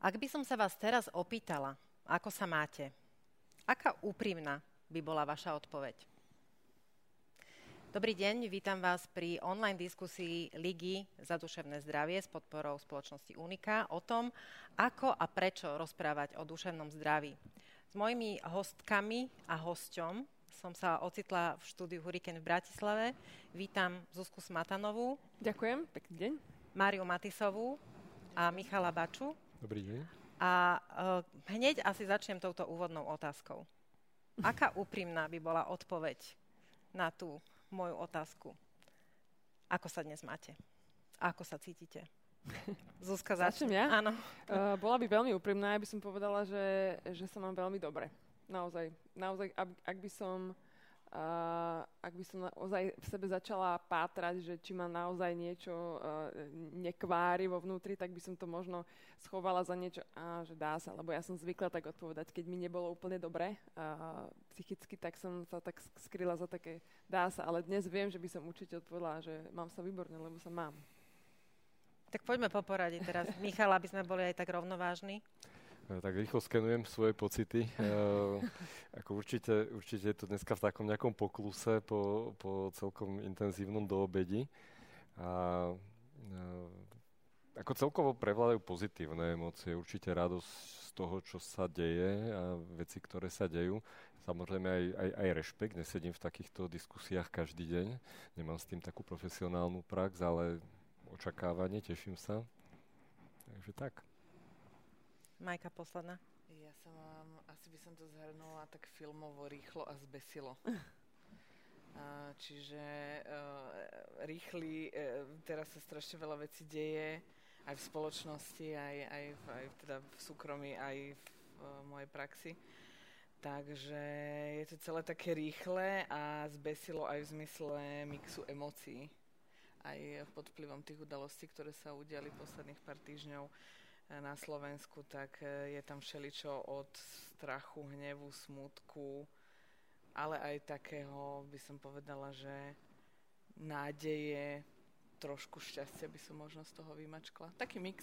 Ak by som sa vás teraz opýtala, ako sa máte, aká úprimná by bola vaša odpoveď? Dobrý deň, vítam vás pri online diskusii Ligy za duševné zdravie s podporou spoločnosti Unika o tom, ako a prečo rozprávať o duševnom zdraví. S mojimi hostkami a hosťom som sa ocitla v štúdiu Hurricane v Bratislave. Vítam Zuzku Smatanovú. Ďakujem, pekný deň. Máriu Matisovú a Michala Baču. Dobrý deň. A uh, hneď asi začnem touto úvodnou otázkou. Aká úprimná by bola odpoveď na tú moju otázku? Ako sa dnes máte? Ako sa cítite? Zuzka, začne. Začnem ja? Áno. Uh, bola by veľmi úprimná, ja by som povedala, že, že sa mám veľmi dobre. Naozaj. Naozaj, ak, ak by som Ak by som naozaj v sebe začala pátrať, že či ma naozaj niečo uh, nekvári vo vnútri, tak by som to možno schovala za niečo, a že dá sa, lebo ja som zvykla tak odpovedať, keď mi nebolo úplne dobre uh, psychicky, tak som sa tak skryla za také dá sa, ale dnes viem, že by som určite odpovedala, že mám sa výborne, lebo sa mám. Tak poďme po poradí teraz. Michal, aby sme boli aj tak rovnovážni. E, tak rýchlo skenujem svoje pocity. E, ako určite, určite je to dneska v takom nejakom pokluse po, po celkom intenzívnom doobedi. A e, ako celkovo prevládajú pozitívne emócie, určite radosť z toho, čo sa deje a veci, ktoré sa dejú. Samozrejme aj, aj, aj rešpekt, nesedím v takýchto diskusiách každý deň, nemám s tým takú profesionálnu prax, ale očakávanie, teším sa. Takže tak. Majka, posledná. Ja sa mám, asi by som to zhrnula tak filmovo rýchlo a zbesilo. A, čiže uh, rýchly, uh, teraz sa strašne veľa vecí deje, aj v spoločnosti, aj, aj, v, aj teda v súkromí, aj v uh, mojej praxi. Takže je to celé také rýchle a zbesilo aj v zmysle mixu emócií. Aj pod vplyvom tých udalostí, ktoré sa udiali posledných pár týždňov na Slovensku, tak e, je tam všeličo od strachu, hnevu, smutku, ale aj takého, by som povedala, že nádeje, trošku šťastia by som možno z toho vymačkla. Taký mix,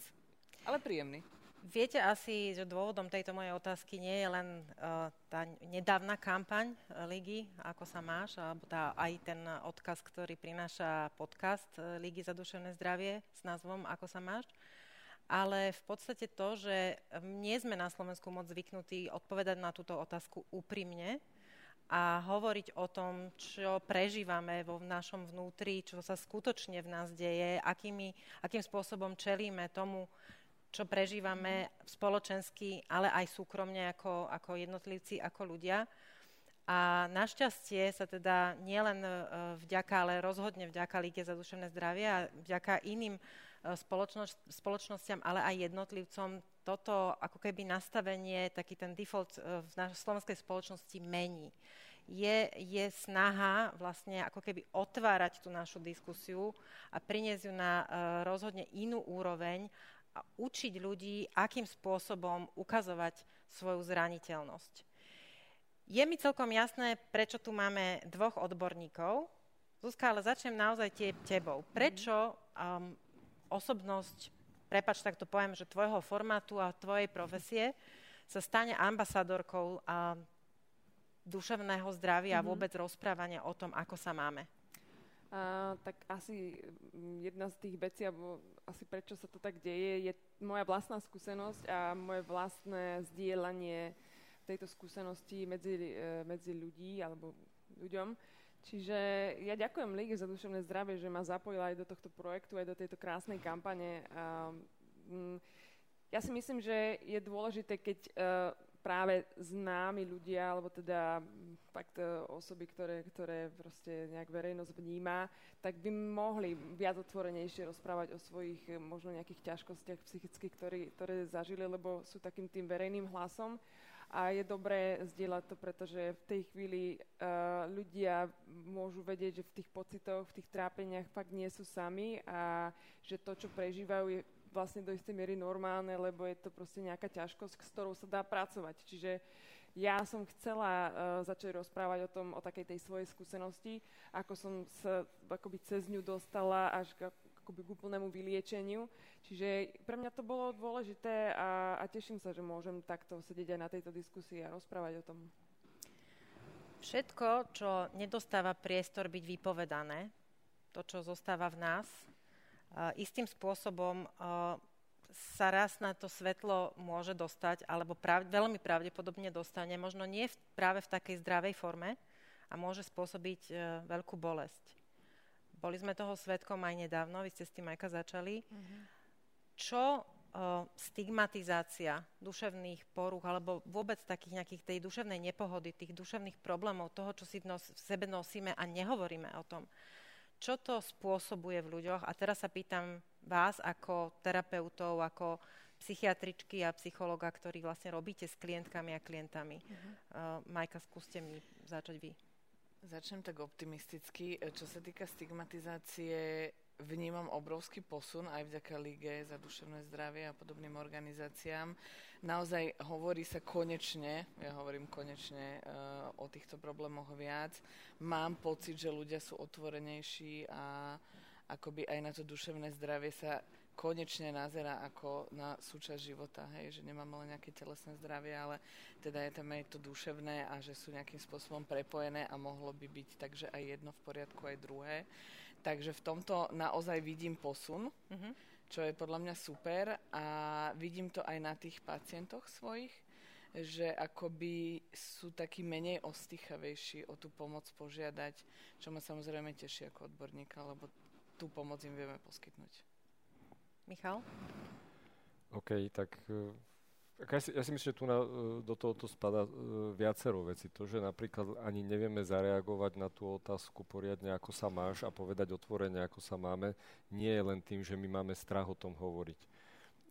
ale príjemný. Viete asi, že dôvodom tejto mojej otázky nie je len uh, tá nedávna kampaň Ligy, ako sa máš, alebo tá, aj ten odkaz, ktorý prináša podcast Ligy za duševné zdravie s názvom Ako sa máš, ale v podstate to, že nie sme na Slovensku moc zvyknutí odpovedať na túto otázku úprimne a hovoriť o tom, čo prežívame vo našom vnútri, čo sa skutočne v nás deje, akými, akým spôsobom čelíme tomu, čo prežívame spoločensky, ale aj súkromne ako, ako jednotlivci, ako ľudia. A našťastie sa teda nielen e, vďaka, ale rozhodne vďaka Líge za duševné zdravie a vďaka iným spoločnosť, spoločnosťam, ale aj jednotlivcom toto ako keby nastavenie, taký ten default e, v našej slovenskej spoločnosti mení. Je, je snaha vlastne ako keby otvárať tú našu diskusiu a priniesť ju na rozhodne inú úroveň a učiť ľudí, akým spôsobom ukazovať svoju zraniteľnosť. Je mi celkom jasné, prečo tu máme dvoch odborníkov. Zuzka, ale začnem naozaj tie, tebou. Prečo um, osobnosť, prepač, tak to poviem, že tvojho formátu a tvojej profesie sa stane ambasadorkou um, duševného zdravia mm-hmm. a mhm. vôbec rozprávania o tom, ako sa máme? Uh, tak asi mm, jedna z tých vecí, alebo asi prečo sa to tak deje, je moja vlastná skúsenosť a moje vlastné zdieľanie tejto skúsenosti medzi, e, medzi ľudí alebo ľuďom. Čiže ja ďakujem Lige za duševné zdravie, že ma zapojila aj do tohto projektu, aj do tejto krásnej kampane. Mm, ja si myslím, že je dôležité, keď e, práve známi ľudia, alebo teda fakt e, osoby, ktoré, ktoré proste nejak verejnosť vníma, tak by mohli viac otvorenejšie rozprávať o svojich možno nejakých ťažkostiach psychických, ktoré, ktoré zažili, lebo sú takým tým verejným hlasom a je dobré zdieľať to, pretože v tej chvíli uh, ľudia môžu vedieť, že v tých pocitoch, v tých trápeniach fakt nie sú sami a že to, čo prežívajú, je vlastne do istej miery normálne, lebo je to proste nejaká ťažkosť, s ktorou sa dá pracovať. Čiže ja som chcela uh, začať rozprávať o tom, o takej tej svojej skúsenosti, ako som sa akoby cez ňu dostala až k, akoby k úplnému vyliečeniu. Čiže pre mňa to bolo dôležité a, a teším sa, že môžem takto sedieť aj na tejto diskusii a rozprávať o tom. Všetko, čo nedostáva priestor byť vypovedané, to, čo zostáva v nás, istým spôsobom sa raz na to svetlo môže dostať, alebo prav, veľmi pravdepodobne dostane, možno nie v, práve v takej zdravej forme a môže spôsobiť uh, veľkú bolesť. Boli sme toho svetkom aj nedávno, vy ste s tým Majka začali. Mm-hmm. Čo stigmatizácia duševných poruch alebo vôbec takých nejakých tej duševnej nepohody, tých duševných problémov, toho, čo si v, nos, v sebe nosíme a nehovoríme o tom. Čo to spôsobuje v ľuďoch? A teraz sa pýtam vás ako terapeutov, ako psychiatričky a psychologa, ktorí vlastne robíte s klientkami a klientami. Uh-huh. Uh, Majka, skúste mi začať vy. Začnem tak optimisticky. Čo sa týka stigmatizácie vnímam obrovský posun aj vďaka Lige za duševné zdravie a podobným organizáciám. Naozaj hovorí sa konečne, ja hovorím konečne uh, o týchto problémoch viac. Mám pocit, že ľudia sú otvorenejší a akoby aj na to duševné zdravie sa konečne nazera ako na súčasť života, hej, že nemáme len nejaké telesné zdravie, ale teda je tam aj to duševné a že sú nejakým spôsobom prepojené a mohlo by byť takže aj jedno v poriadku, aj druhé. Takže v tomto naozaj vidím posun, uh-huh. čo je podľa mňa super a vidím to aj na tých pacientoch svojich, že akoby sú takí menej ostýchavejší o tú pomoc požiadať, čo ma samozrejme teší ako odborníka, lebo tú pomoc im vieme poskytnúť. Michal? OK, tak ja si, ja si myslím, že tu na, e, do tohoto spada e, viacero veci. To, že napríklad ani nevieme zareagovať na tú otázku poriadne, ako sa máš a povedať otvorene, ako sa máme, nie je len tým, že my máme strach o tom hovoriť.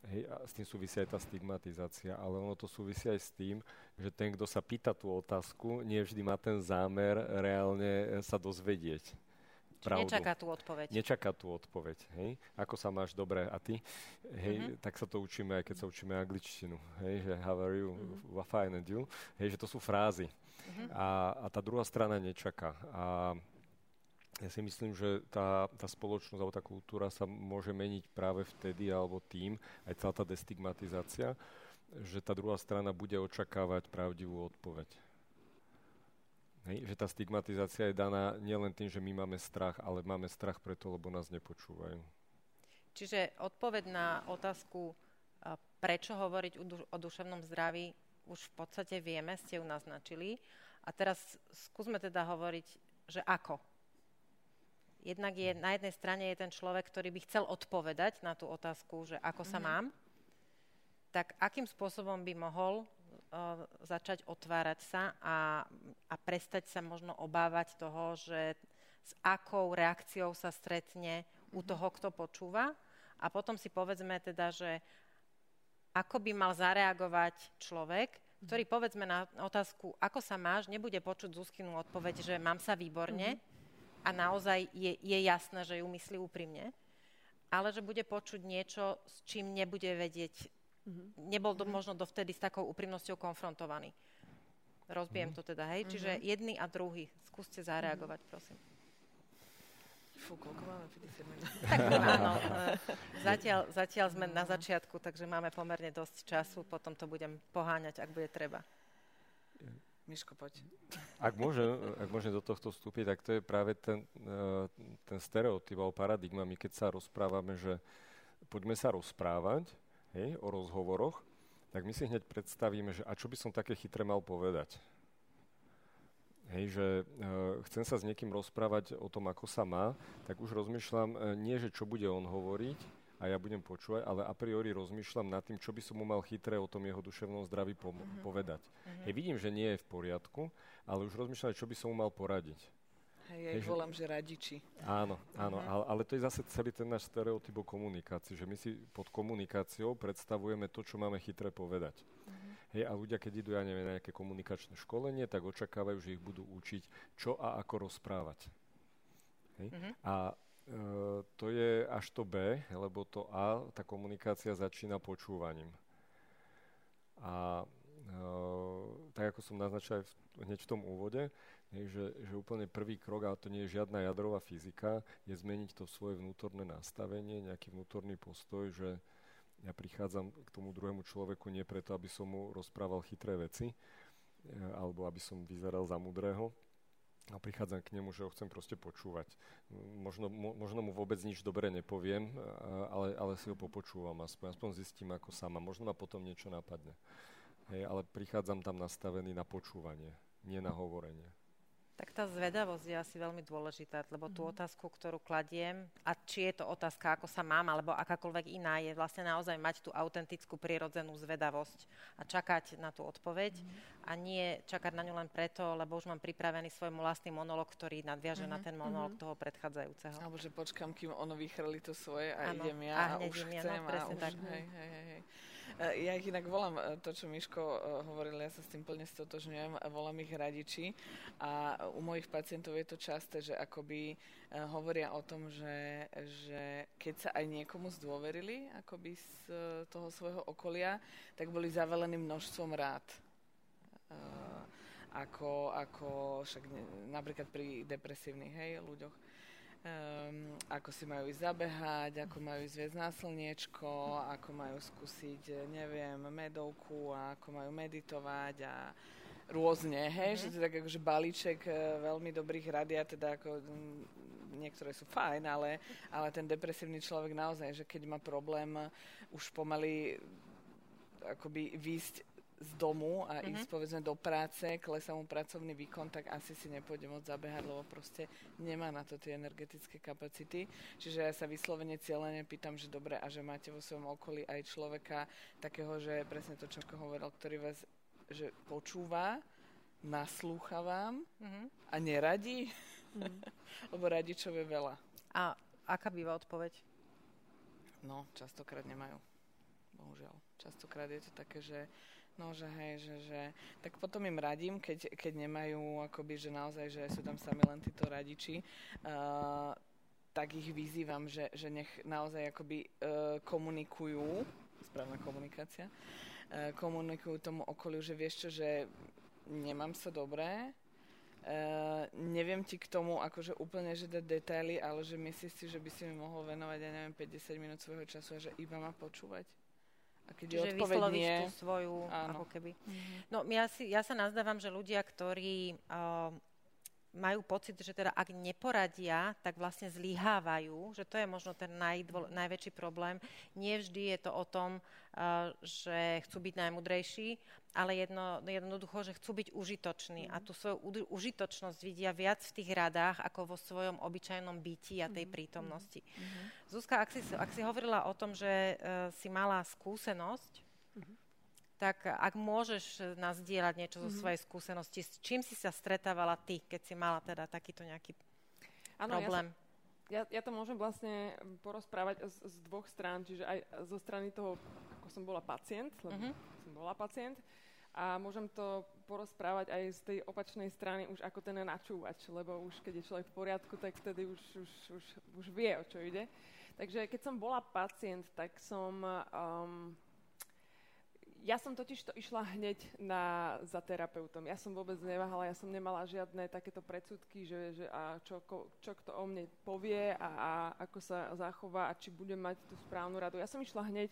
Hej, a s tým súvisí aj tá stigmatizácia, ale ono to súvisí aj s tým, že ten, kto sa pýta tú otázku, nie vždy má ten zámer reálne sa dozvedieť pravdu. Nečaká tú odpoveď. Nečaká tú odpoveď, hej. Ako sa máš dobre a ty? Hej, mm-hmm. tak sa to učíme, aj keď sa učíme angličtinu. Hej, že how are you, mm-hmm. fine and you. Hej, že to sú frázy. Mm-hmm. A, a tá druhá strana nečaká. A ja si myslím, že tá, tá spoločnosť alebo tá kultúra sa môže meniť práve vtedy alebo tým, aj celá tá destigmatizácia, že tá druhá strana bude očakávať pravdivú odpoveď. Hej, že tá stigmatizácia je daná nielen tým, že my máme strach, ale máme strach preto, lebo nás nepočúvajú. Čiže odpoveď na otázku, prečo hovoriť o duševnom zdraví, už v podstate vieme, ste ju naznačili. A teraz skúsme teda hovoriť, že ako. Jednak je, na jednej strane je ten človek, ktorý by chcel odpovedať na tú otázku, že ako sa mm-hmm. mám, tak akým spôsobom by mohol začať otvárať sa a, a prestať sa možno obávať toho, že s akou reakciou sa stretne u mhm. toho, kto počúva. A potom si povedzme teda, že ako by mal zareagovať človek, ktorý mhm. povedzme na otázku, ako sa máš, nebude počuť Zuzkinu odpoveď, že mám sa výborne mm-hmm. a naozaj je, je jasné, že ju myslí úprimne, ale že bude počuť niečo, s čím nebude vedieť Mm-hmm. Nebol do, možno dovtedy s takou úprimnosťou konfrontovaný. Rozbijem mm-hmm. to teda, hej? Čiže mm-hmm. jedný a druhý. Skúste zareagovať, mm-hmm. prosím. Fú, koľko máme? 50 minút. Tak áno. E, zatiaľ, zatiaľ sme na začiatku, takže máme pomerne dosť času. Potom to budem poháňať, ak bude treba. Miško, poď. Ak môžem, ak môžem do tohto vstúpiť, tak to je práve ten, e, ten stereotyp alebo paradigma. My keď sa rozprávame, že poďme sa rozprávať, hej, o rozhovoroch, tak my si hneď predstavíme, že a čo by som také chytre mal povedať. Hej, že e, chcem sa s niekým rozprávať o tom, ako sa má, tak už rozmýšľam e, nie, že čo bude on hovoriť a ja budem počúvať, ale a priori rozmýšľam nad tým, čo by som mu mal chytré o tom jeho duševnom zdraví po- uh-huh. povedať. Uh-huh. Hej, vidím, že nie je v poriadku, ale už rozmýšľam, čo by som mu mal poradiť. Hej, ja ich volám, že radiči. Áno, áno, uh-huh. ale, ale to je zase celý ten náš stereotyp o komunikácii, že my si pod komunikáciou predstavujeme to, čo máme chytre povedať. Uh-huh. Hej, a ľudia, keď idú, ja neviem, na nejaké komunikačné školenie, tak očakávajú, že ich budú učiť, čo a ako rozprávať. Hej? Uh-huh. A e, to je až to B, lebo to A, tá komunikácia začína počúvaním. A e, tak ako som naznačil aj v, hneď v tom úvode, Že, že úplne prvý krok, a to nie je žiadna jadrová fyzika, je zmeniť to svoje vnútorné nastavenie, nejaký vnútorný postoj, že ja prichádzam k tomu druhému človeku nie preto, aby som mu rozprával chytré veci, e, alebo aby som vyzeral za mudrého, a prichádzam k nemu, že ho chcem proste počúvať. Možno, mo, možno mu vôbec nič dobre nepoviem, ale, ale si ho popočúvam aspoň, aspoň zistím, ako sama. Možno ma potom niečo napadne. Hej, ale prichádzam tam nastavený na počúvanie, nie na hovorenie. Tak tá zvedavosť je asi veľmi dôležitá, lebo tú mhm. otázku, ktorú kladiem, a či je to otázka, ako sa mám, alebo akákoľvek iná, je vlastne naozaj mať tú autentickú, prirodzenú zvedavosť a čakať na tú odpoveď mm. a nie čakať na ňu len preto, lebo už mám pripravený svoj vlastný monolog, ktorý nadviaže mm-hmm. na mhm. ten monolog mm-hmm. toho predchádzajúceho. Alebo že počkam, kým ono vychrli to svoje a ano, idem ja a, a už ja, chcem no, a už, tak. Hej, hej, hej. Eh, ja ich inak volám, eh, to čo Miško eh, hovoril, ja sa s tým plne stotožňujem, volám ich radiči a u mojich pacientov je to časté, že akoby hovoria o tom, že, že keď sa aj niekomu zdôverili akoby z toho svojho okolia, tak boli zavelení množstvom rád. Ako, ako však napríklad pri depresívnych hej, ľuďoch um, ako si majú ísť zabehať, ako majú ísť viesť na slniečko, ako majú skúsiť, neviem, medovku, a ako majú meditovať a rôzne, hej, mm-hmm. že to je tak akože balíček uh, veľmi dobrých rad, ja teda ako m, niektoré sú fajn, ale, ale ten depresívny človek naozaj, že keď má problém uh, už pomaly akoby výjsť z domu a mm-hmm. ísť povedzme do práce, klesá mu pracovný výkon, tak asi si nepôjde môcť zabehať, lebo proste nemá na to tie energetické kapacity. Čiže ja sa vyslovene cieľene pýtam, že dobre a že máte vo svojom okolí aj človeka takého, že presne to, čo hovoril, ktorý vás že počúva, naslúcha vám mm-hmm. a neradí, mm-hmm. lebo radičov je veľa. A aká býva odpoveď? No, častokrát nemajú. Bohužiaľ. Častokrát je to také, že No, že hej, že, že... Tak potom im radím, keď, keď nemajú, akoby, že naozaj, že sú tam sami len títo radiči, uh, tak ich vyzývam, že, že nech naozaj akoby uh, komunikujú, správna komunikácia, uh, komunikujú tomu okoliu, že vieš čo, že nemám sa dobré, Uh, neviem ti k tomu akože úplne že dať detaily, ale že myslíš si, že by si mi mohol venovať, ja neviem, 50 minút svojho času a že iba ma počúvať? A keď Čiže je odpoveď nie... tú svoju, Áno. ako keby. Mm-hmm. No ja, si, ja sa nazdávam, že ľudia, ktorí uh, majú pocit, že teda ak neporadia, tak vlastne zlyhávajú, že to je možno ten najdvo- najväčší problém. Nie vždy je to o tom, uh, že chcú byť najmudrejší, ale jedno, jednoducho, že chcú byť užitoční mm. a tú svoju užitočnosť vidia viac v tých radách ako vo svojom obyčajnom byti a tej mm. prítomnosti. Mm. Zuzka, ak si, ak si hovorila o tom, že uh, si mala skúsenosť, mm. tak ak môžeš nás dielať niečo zo svojej skúsenosti, s čím si sa stretávala ty, keď si mala teda takýto nejaký ano, problém? Ja, ja, ja to môžem vlastne porozprávať z, z dvoch strán, čiže aj zo strany toho, ako som bola pacient, lebo mm-hmm. som bola pacient, a môžem to porozprávať aj z tej opačnej strany už ako ten načúvač, lebo už keď je človek v poriadku, tak vtedy už, už, už, už vie, o čo ide. Takže keď som bola pacient, tak som um, ja som totiž to išla hneď na, za terapeutom. Ja som vôbec neváhala, ja som nemala žiadne takéto predsudky, že, že a čo, ko, čo kto o mne povie a, a ako sa zachová a či budem mať tú správnu radu. Ja som išla hneď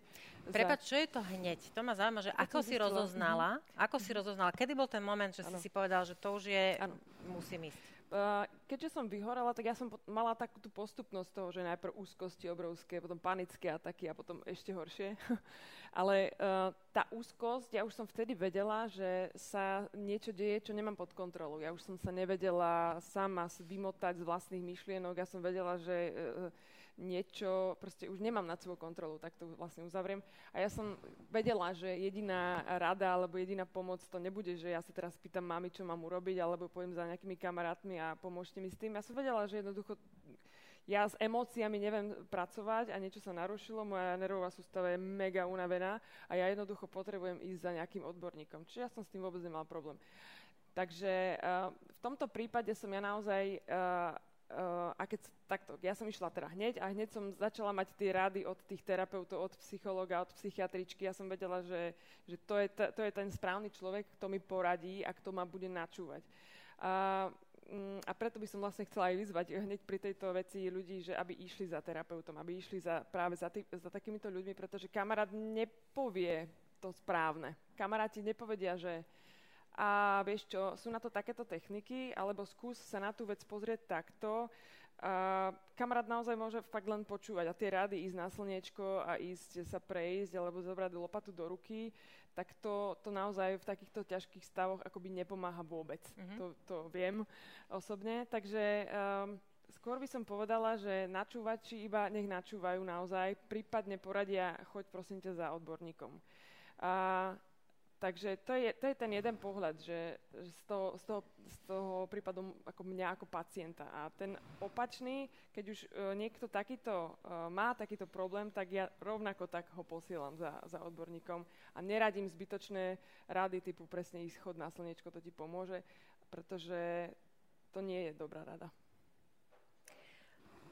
Prepač, za... čo je to hneď? To ma zaujíma, že ako si rozoznala, mm-hmm. ako si rozoznala, kedy bol ten moment, že ano. si si povedal, že to už je, ano. musím ísť? Uh, keďže som vyhorala, tak ja som mala takú tú postupnosť toho, že najprv úzkosti obrovské, potom panické ataky a potom ešte horšie. Ale uh, tá úzkosť, ja už som vtedy vedela, že sa niečo deje, čo nemám pod kontrolou. Ja už som sa nevedela sama vymotať z vlastných myšlienok. Ja som vedela, že uh, niečo, proste už nemám nad sebou kontrolu, tak to vlastne uzavriem. A ja som vedela, že jediná rada alebo jediná pomoc to nebude, že ja sa teraz pýtam mami, čo mám urobiť, alebo pojem za nejakými kamarátmi a pomôžte mi s tým. Ja som vedela, že jednoducho ja s emóciami neviem pracovať a niečo sa narušilo, moja nervová sústava je mega unavená a ja jednoducho potrebujem ísť za nejakým odborníkom. Čiže ja som s tým vôbec nemal problém. Takže uh, v tomto prípade som ja naozaj, uh, uh, a keď takto, ja som išla teda hneď a hneď som začala mať tie rady od tých terapeutov, od psychológa, od psychiatričky. Ja som vedela, že, že to, je t- to je ten správny človek, kto mi poradí a kto ma bude načúvať. Uh, mm, a preto by som vlastne chcela aj vyzvať hneď pri tejto veci ľudí, že aby išli za terapeutom, aby išli za, práve za, tý, za takýmito ľuďmi, pretože kamarát nepovie to správne. Kamaráti nepovedia, že a vieš čo, sú na to takéto techniky, alebo skús sa na tú vec pozrieť takto. A kamarát naozaj môže fakt len počúvať a tie rady ísť na slniečko a ísť sa prejsť alebo zobrať lopatu do ruky, tak to, to naozaj v takýchto ťažkých stavoch akoby nepomáha vôbec. Mm-hmm. To, to viem osobne. Takže um, skôr by som povedala, že načúvači iba nech načúvajú naozaj, prípadne poradia, choď prosím ťa za odborníkom. A Takže to je, to je ten jeden pohľad, že, že z, toho, z, toho, z toho prípadu ako mňa ako pacienta. A ten opačný, keď už uh, niekto takýto uh, má takýto problém, tak ja rovnako tak ho posielam za, za odborníkom a neradím zbytočné rady typu presne ísť chod na slniečko, to ti pomôže, pretože to nie je dobrá rada.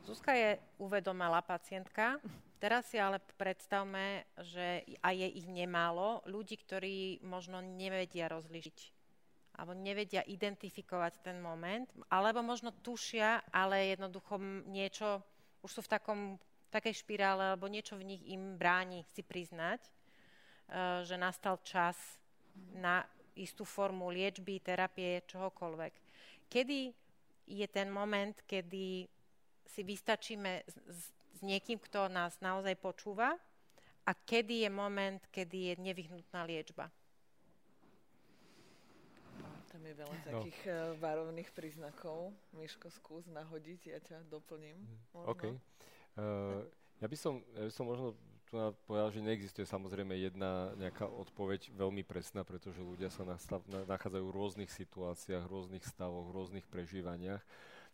Zuzka je uvedomalá pacientka. Teraz si ale predstavme, že aj je ich nemálo ľudí, ktorí možno nevedia rozlišiť alebo nevedia identifikovať ten moment, alebo možno tušia, ale jednoducho niečo, už sú v takom, takej špirále, alebo niečo v nich im bráni si priznať, uh, že nastal čas na istú formu liečby, terapie, čohokoľvek. Kedy je ten moment, kedy si vystačíme s, s, s niekým, kto nás naozaj počúva a kedy je moment, kedy je nevyhnutná liečba. Tam je veľa no. takých no. varovných príznakov. Miško, skús nahodiť, ja ťa doplním. Možno. OK. Uh, ja, by som, ja by som možno tu povedal, že neexistuje samozrejme jedna nejaká odpoveď veľmi presná, pretože ľudia sa nastav, nachádzajú v rôznych situáciách, v rôznych stavoch, v rôznych prežívaniach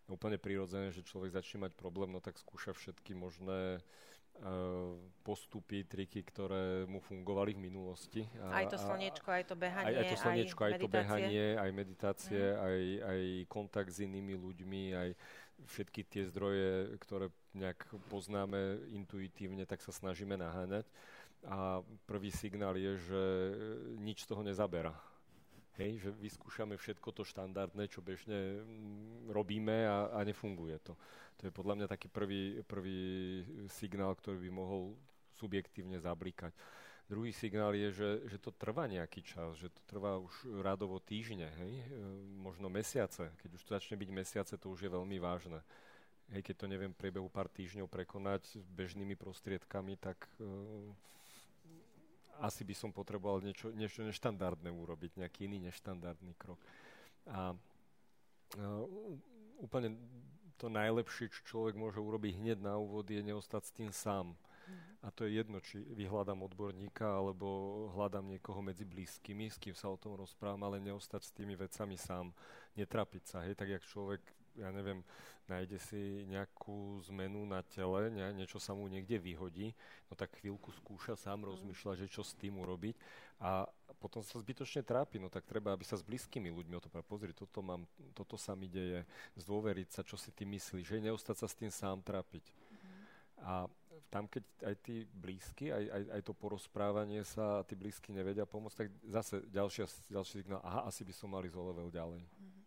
úplne prirodzené, že človek začne mať problém, no tak skúša všetky možné uh, postupy, triky, ktoré mu fungovali v minulosti. A, aj to slniečko, aj to behanie, aj, aj to slniečko, aj, aj to behanie, aj meditácie, mm. aj, aj kontakt s inými ľuďmi, aj všetky tie zdroje, ktoré nejak poznáme intuitívne, tak sa snažíme naháňať. A prvý signál je, že nič z toho nezaberá Hej, že vyskúšame všetko to štandardné, čo bežne mm, robíme a, a nefunguje to. To je podľa mňa taký prvý, prvý signál, ktorý by mohol subjektívne zablikať. Druhý signál je, že, že to trvá nejaký čas, že to trvá už radovo týždne, hej? E, možno mesiace. Keď už to začne byť mesiace, to už je veľmi vážne. Hej, keď to neviem priebehu pár týždňov prekonať bežnými prostriedkami, tak uh, asi by som potreboval niečo, niečo neštandardné urobiť, nejaký iný neštandardný krok. A uh, úplne to najlepšie, čo človek môže urobiť hneď na úvod, je neostať s tým sám. Mm. A to je jedno, či vyhľadám odborníka, alebo hľadám niekoho medzi blízkymi, s kým sa o tom rozprávam, ale neostať s tými vecami sám. Netrapiť sa, hej, tak jak človek ja neviem, nájde si nejakú zmenu na tele, ne, niečo sa mu niekde vyhodí, no tak chvíľku skúša sám mm. rozmýšľať, že čo s tým urobiť a potom sa zbytočne trápi, no tak treba, aby sa s blízkymi ľuďmi o to pozri, toto, mám, toto sa mi deje, zdôveriť sa, čo si ty myslíš, že neostať sa s tým sám trápiť. Mm. A tam, keď aj tí blízky, aj, aj, aj to porozprávanie sa a tí blízky nevedia pomôcť, tak zase ďalšia, ďalší signál, aha, asi by som mali zo level ďalej. Mm.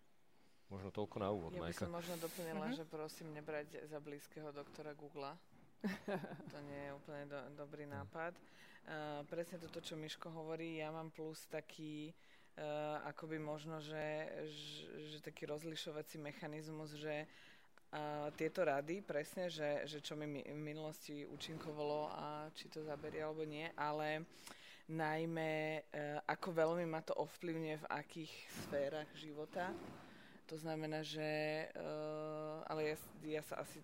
Možno toľko na úvod, Ja by som možno doplnila, mm-hmm. že prosím nebrať za blízkeho doktora Google. to nie je úplne do, dobrý nápad. Uh, presne toto, čo Miško hovorí, ja mám plus taký, uh, akoby možno, že, že, že taký rozlišovací mechanizmus, že uh, tieto rady, presne, že, že čo mi v minulosti účinkovalo a či to zaberie alebo nie, ale najmä uh, ako veľmi ma to ovplyvňuje v akých sférach života to znamená, že, uh, ale ja, ja sa asi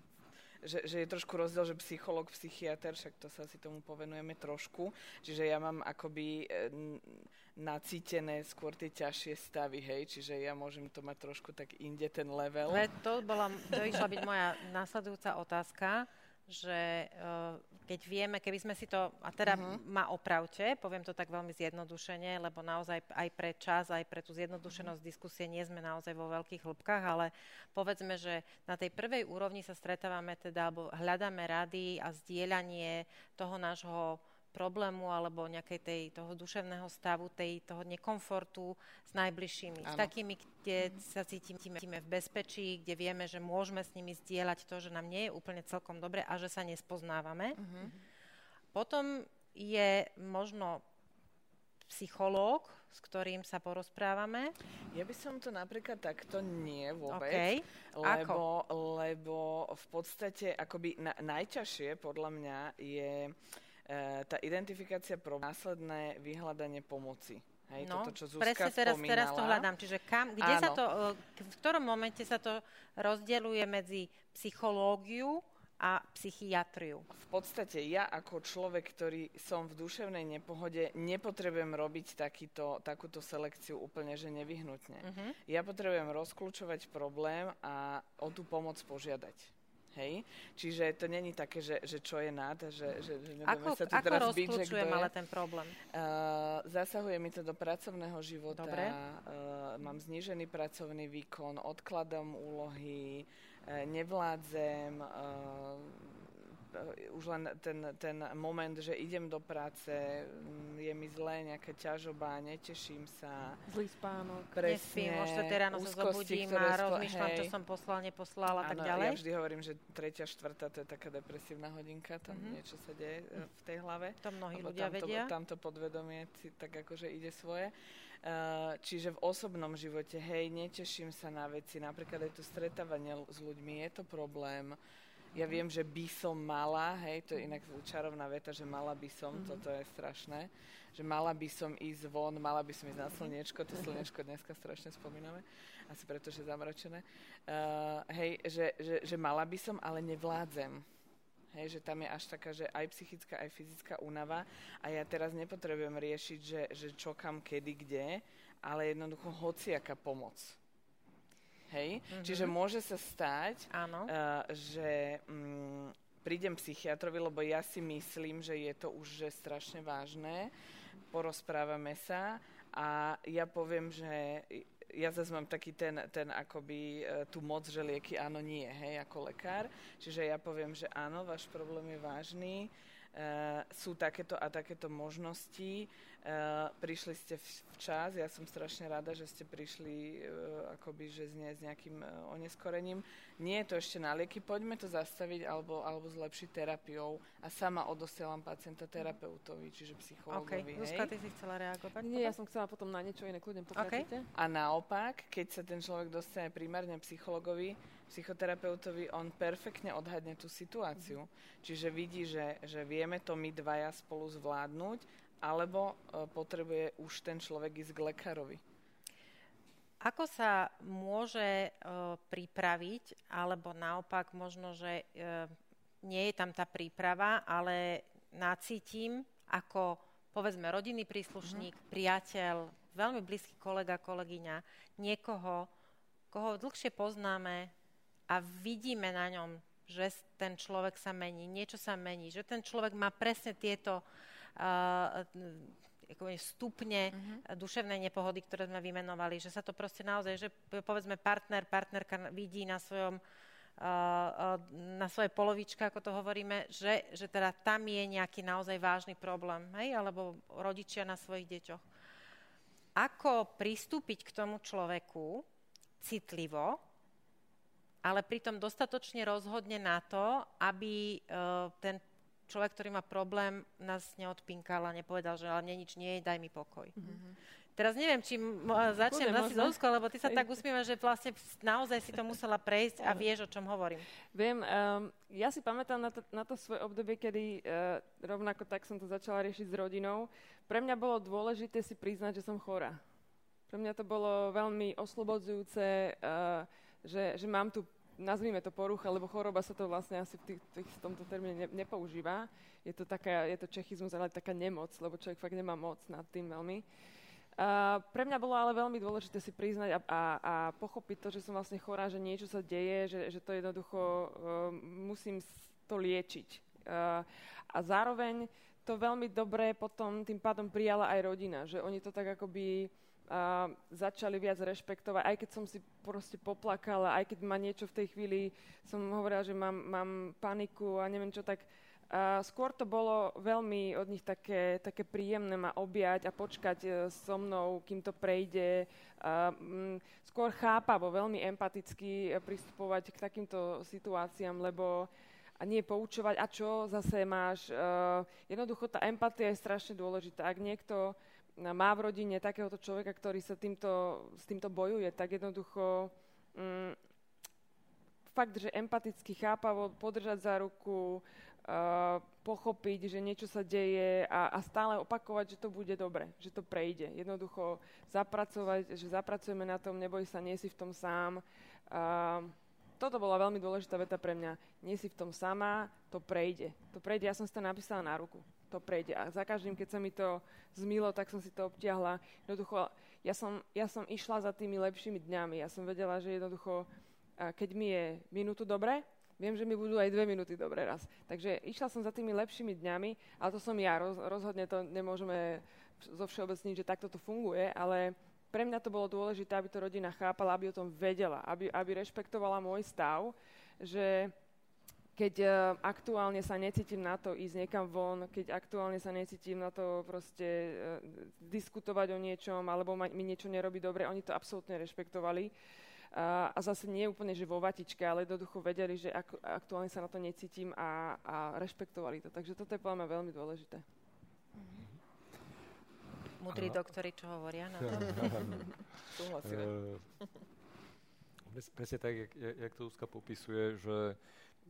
že, že je trošku rozdiel, že psycholog, psychiatr, však to sa asi tomu povenujeme trošku. Čiže ja mám akoby e, nacítené skôr tie ťažšie stavy, hej, čiže ja môžem to mať trošku tak inde ten level. Ale to bola, to išla byť moja následujúca otázka že uh, keď vieme, keby sme si to, a teda uh-huh. ma opravte, poviem to tak veľmi zjednodušene, lebo naozaj aj pre čas, aj pre tú zjednodušenosť uh-huh. diskusie nie sme naozaj vo veľkých hĺbkach, ale povedzme, že na tej prvej úrovni sa stretávame teda, alebo hľadáme rady a zdieľanie toho nášho problému alebo nejakej tej, toho duševného stavu, tej, toho nekomfortu s najbližšími. Ano. S takými, kde sa cítime v bezpečí, kde vieme, že môžeme s nimi zdieľať to, že nám nie je úplne celkom dobre a že sa nespoznávame. Mm-hmm. Potom je možno psychológ, s ktorým sa porozprávame? Ja by som to napríklad takto nie vôbec. Okay. Lebo, Ako? lebo v podstate akoby na, najťažšie podľa mňa je tá identifikácia pro následné vyhľadanie pomoci. Hej, no, toto, čo Zuzka presne teraz, spomínala. teraz to hľadám. Čiže kam, kde Áno. sa to, e, v ktorom momente sa to rozdeľuje medzi psychológiu a psychiatriu. V podstate ja ako človek, ktorý som v duševnej nepohode, nepotrebujem robiť takýto, takúto selekciu úplne, že nevyhnutne. Uh-huh. Ja potrebujem rozklúčovať problém a o tú pomoc požiadať. Hej? Čiže to není také, že, že čo je nad, že, že, že ako, sa tu ako teraz byť, že kto ale ten problém? Uh, zasahuje mi to do pracovného života. Dobre. Uh, mám znížený pracovný výkon, odkladom úlohy, E, nevládzem, uh, už len ten, ten moment, že idem do práce, mm, je mi zlé, nejaká ťažoba, neteším sa. Zlý spánok. Presne. Nespím, možno ráno sa zobudím a rozmýšľam, hej, čo som poslal, neposlal a tak ďalej. Ja vždy hovorím, že tretia, štvrtá, to je taká depresívna hodinka, tam mm-hmm. niečo sa deje mm. v tej hlave. To mnohí ľudia tamto, vedia. Tamto podvedomie si tak akože ide svoje. Uh, čiže v osobnom živote, hej, neteším sa na veci, napríklad aj to stretávanie s ľuďmi, je to problém. Ja viem, že by som mala, hej, to je inak čarovná veta, že mala by som, mm-hmm. toto je strašné, že mala by som ísť von, mala by som ísť na slniečko, to slniečko dneska strašne spomíname, asi preto, že zamračené. Uh, hej, že, že, že mala by som, ale nevládzem Hej, že tam je až taká, že aj psychická, aj fyzická únava a ja teraz nepotrebujem riešiť, že, že čo kam, kedy, kde, ale jednoducho hociaká pomoc. Hej? Mm-hmm. Čiže môže sa stať, uh, že um, prídem psychiatrovi, lebo ja si myslím, že je to už že strašne vážne, porozprávame sa a ja poviem, že ja zase mám taký ten, ten akoby e, tú moc, že lieky áno, nie, hej, ako lekár. Čiže ja poviem, že áno, váš problém je vážny, sú takéto a takéto možnosti. Uh, prišli ste včas, ja som strašne rada, že ste prišli uh, akoby, že s, ne, s nejakým uh, oneskorením. Nie je to ešte na lieky, poďme to zastaviť alebo, alebo zlepšiť terapiou a sama odosielam pacienta terapeutovi, čiže psychologovi. Okay. Zuzka, ty si chcela reagovať? Nie, ja som chcela potom na niečo iné, kľudne pokračujte. Okay. A naopak, keď sa ten človek dostane primárne psychologovi, psychoterapeutovi, on perfektne odhadne tú situáciu. Mm-hmm. Čiže vidí, že, že vieme to my dvaja spolu zvládnuť, alebo uh, potrebuje už ten človek ísť k lekárovi. Ako sa môže uh, pripraviť, alebo naopak možno, že uh, nie je tam tá príprava, ale nacítim ako povedzme rodinný príslušník, mm-hmm. priateľ, veľmi blízky kolega, kolegyňa, niekoho, koho dlhšie poznáme, a vidíme na ňom, že ten človek sa mení, niečo sa mení, že ten človek má presne tieto uh, stupne uh-huh. duševnej nepohody, ktoré sme vymenovali, že sa to proste naozaj, že povedzme partner, partnerka vidí na svojom uh, uh, na svojej polovičke, ako to hovoríme, že, že teda tam je nejaký naozaj vážny problém, hej? alebo rodičia na svojich deťoch. Ako pristúpiť k tomu človeku citlivo, ale pritom dostatočne rozhodne na to, aby uh, ten človek, ktorý má problém, nás neodpinkal a nepovedal, že ale mne nič nie je, daj mi pokoj. Mm-hmm. Teraz neviem, či m- začnem zase Zuzko, lebo ty sa tak usmievaš, že vlastne naozaj si to musela prejsť a vieš, o čom hovorím. Viem, um, ja si pamätám na to, na to svoje obdobie, kedy uh, rovnako tak som to začala riešiť s rodinou. Pre mňa bolo dôležité si priznať, že som chorá. Pre mňa to bolo veľmi oslobodzujúce, uh, že, že mám tu nazvime to porucha, lebo choroba sa to vlastne asi v, tých, tých, v tomto termíne ne, nepoužíva. Je to, taká, je to čechizmus, ale taká nemoc, lebo človek fakt nemá moc nad tým veľmi. Uh, pre mňa bolo ale veľmi dôležité si priznať a, a, a pochopiť to, že som vlastne chorá, že niečo sa deje, že, že to jednoducho uh, musím to liečiť. Uh, a zároveň to veľmi dobre potom tým pádom prijala aj rodina, že oni to tak akoby a začali viac rešpektovať, aj keď som si proste poplakala, aj keď ma niečo v tej chvíli som hovorila, že mám, mám paniku a neviem čo, tak A skôr to bolo veľmi od nich také, také príjemné ma objať a počkať e, so mnou, kým to prejde. A, m, skôr chápavo, veľmi empaticky e, pristupovať k takýmto situáciám, lebo a nie poučovať, a čo zase máš. Uh, jednoducho tá empatia je strašne dôležitá. Ak niekto má v rodine takéhoto človeka, ktorý sa týmto, s týmto bojuje, tak jednoducho um, fakt, že empaticky chápavo podržať za ruku, uh, pochopiť, že niečo sa deje a, a stále opakovať, že to bude dobre, že to prejde. Jednoducho zapracovať, že zapracujeme na tom, neboj sa, nie si v tom sám. Uh, toto bola veľmi dôležitá veta pre mňa. Nie si v tom sama, to prejde. To prejde, ja som si to napísala na ruku. To prejde. A za každým, keď sa mi to zmilo, tak som si to obtiahla. Jednoducho, ja som, ja som išla za tými lepšími dňami. Ja som vedela, že jednoducho, keď mi je minútu dobre, viem, že mi budú aj dve minúty dobre raz. Takže išla som za tými lepšími dňami, ale to som ja. Roz, rozhodne to nemôžeme zo všeobecniť, že takto to funguje, ale pre mňa to bolo dôležité, aby to rodina chápala, aby o tom vedela, aby, aby rešpektovala môj stav, že keď uh, aktuálne sa necítim na to ísť niekam von, keď aktuálne sa necítim na to proste uh, diskutovať o niečom, alebo ma, mi niečo nerobí dobre, oni to absolútne rešpektovali. Uh, a zase nie úplne, že vo vatičke, ale jednoducho vedeli, že ak, aktuálne sa na to necítim a, a rešpektovali to. Takže toto je podľa mňa veľmi dôležité. Mudrí doktori, čo hovoria na to? Súhlasíme. Presne tak, jak, jak to Úzka popisuje, že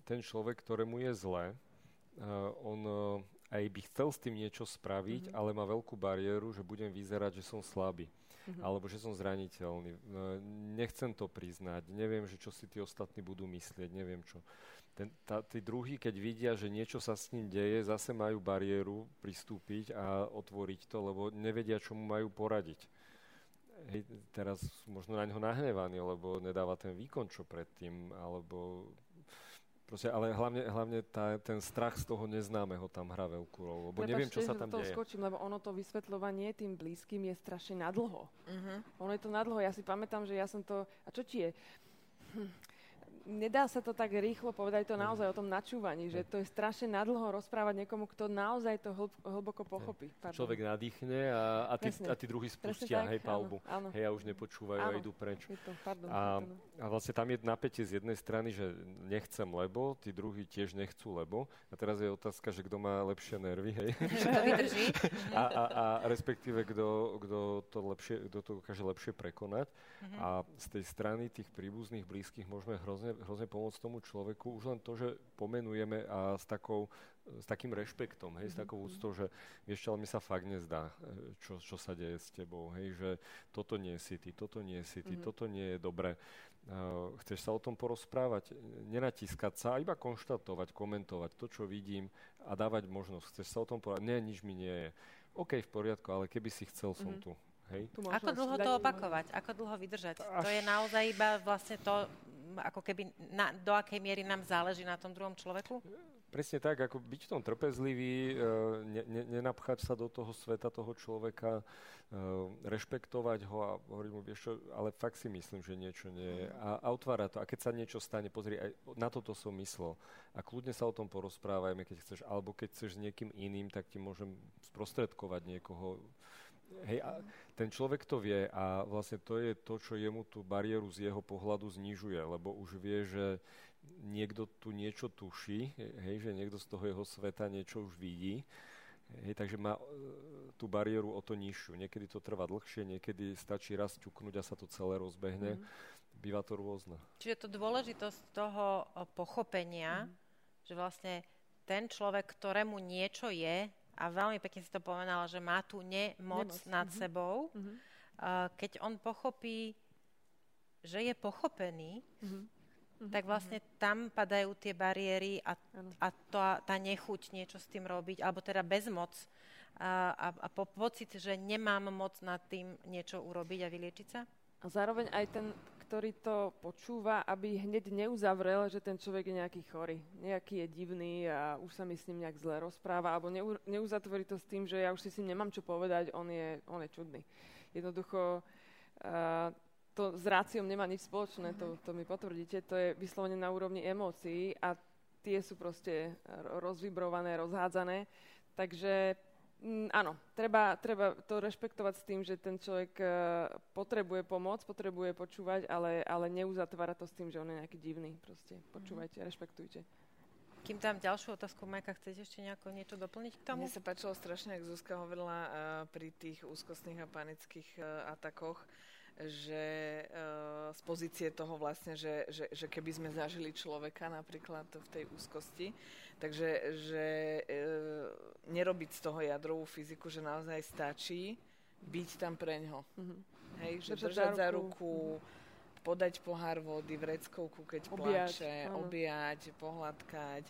ten človek, ktorému je zle, uh, on uh, aj by chcel s tým niečo spraviť, mm-hmm. ale má veľkú bariéru, že budem vyzerať, že som slabý. Mm-hmm. Alebo že som zraniteľný. Uh, nechcem to priznať, neviem, že čo si tí ostatní budú myslieť, neviem čo ten, tá, tí druhí, keď vidia, že niečo sa s ním deje, zase majú bariéru pristúpiť a otvoriť to, lebo nevedia, čo mu majú poradiť. Hej, teraz možno na ňo nahnevaný, lebo nedáva ten výkon, čo predtým, alebo Proste, ale hlavne, hlavne tá, ten strach z toho neznámeho tam hrá veľkú rolu, lebo Prepač, neviem, čo sa tam deje. skočím, lebo ono to vysvetľovanie tým blízkym je strašne nadlho. Uh-huh. Ono je to nadlho. Ja si pamätám, že ja som to... A čo ti je? Hm nedá sa to tak rýchlo povedať, to naozaj o tom načúvaní, že to je strašne nadlho rozprávať niekomu, kto naozaj to hlb, hlboko pochopí. Pardon. Človek nadýchne a, a, tí, a tí druhí spustia, hej, palbu. Áno, áno. Hej, a už nepočúvajú áno, a idú preč. To, pardon, a, a vlastne tam je napätie z jednej strany, že nechcem lebo, tí druhí tiež nechcú lebo. A teraz je otázka, že kto má lepšie nervy, hej. a, a, a respektíve, kto, kto, to lepšie, kto to dokáže lepšie prekonať. Mm-hmm. A z tej strany tých príbuzných, blízkych môžeme hrozne hrozne pomôcť tomu človeku. Už len to, že pomenujeme a s, takou, s takým rešpektom, hej, mm-hmm. s mhm, takou mhm. úctou, že vieš čo, ale mi sa fakt nezdá, e, čo, čo sa deje s tebou, hej, že toto nie si ty, toto nie si ty, mm-hmm. toto nie je dobre. Uh, chceš sa o tom porozprávať, nenatiskať sa, iba konštatovať, komentovať to, čo vidím a dávať možnosť. Chceš sa o tom povedať? Nie, nič mi nie je. OK, v poriadku, ale keby si chcel, som mm-hmm. tu. Hej? Ako dlho to opakovať? Ako dlho vydržať? Až... To je naozaj iba vlastne to, ako keby na, do akej miery nám záleží na tom druhom človeku? Presne tak, ako byť v tom trpezlivý, e, ne, ne, nenapchať sa do toho sveta toho človeka, e, rešpektovať ho a hovoriť mu, vieš čo, ale fakt si myslím, že niečo nie je. A, a otvára to. A keď sa niečo stane, pozri, aj na toto som myslel. A kľudne sa o tom porozprávajme, keď chceš. Alebo keď chceš s niekým iným, tak ti môžem sprostredkovať niekoho Hej, a ten človek to vie a vlastne to je to, čo jemu tú bariéru z jeho pohľadu znižuje, lebo už vie, že niekto tu niečo tuší, hej, že niekto z toho jeho sveta niečo už vidí. Hej, takže má e, tú bariéru o to nižšiu. Niekedy to trvá dlhšie, niekedy stačí raz ťuknúť a sa to celé rozbehne. Mm. Býva to rôzne. Čiže to dôležitosť toho pochopenia, mm. že vlastne ten človek, ktorému niečo je, a veľmi pekne si to povedala, že má tu nemoc, nemoc. nad uh-huh. sebou. Uh-huh. Uh, keď on pochopí, že je pochopený. Uh-huh. tak vlastne tam padajú tie bariéry a, a to, tá nechuť niečo s tým robiť, alebo teda bezmoc a, a, a po, pocit, že nemám moc nad tým niečo urobiť a vyliečiť sa? A zároveň aj ten ktorý to počúva, aby hneď neuzavrel, že ten človek je nejaký chorý, nejaký je divný a už sa mi s ním nejak zle rozpráva, alebo neu, neuzatvorí to s tým, že ja už si s ním nemám čo povedať, on je, on je čudný. Jednoducho uh, to s ráciom nemá nič spoločné, to, to mi potvrdíte, to je vyslovene na úrovni emócií a tie sú proste rozvibrované, rozhádzané. Takže Mm, áno, treba, treba to rešpektovať s tým, že ten človek uh, potrebuje pomoc, potrebuje počúvať, ale, ale neuzatvára to s tým, že on je nejaký divný. Proste počúvajte, mm. rešpektujte. Kým tam ďalšiu otázku, Majka, chcete ešte nejako niečo doplniť k tomu? Mne sa páčilo strašne, ak Zuzka hovorila uh, pri tých úzkostných a panických uh, atakoch, že uh, z pozície toho vlastne, že, že, že keby sme zažili človeka napríklad v tej úzkosti, takže že uh, nerobiť z toho jadrovú fyziku, že naozaj stačí byť tam pre ňo. Mm-hmm. Hej, že držať, držať za ruku, mm-hmm. podať pohár vody, vreckovku, keď objať, plače, áno. objať, pohľadkať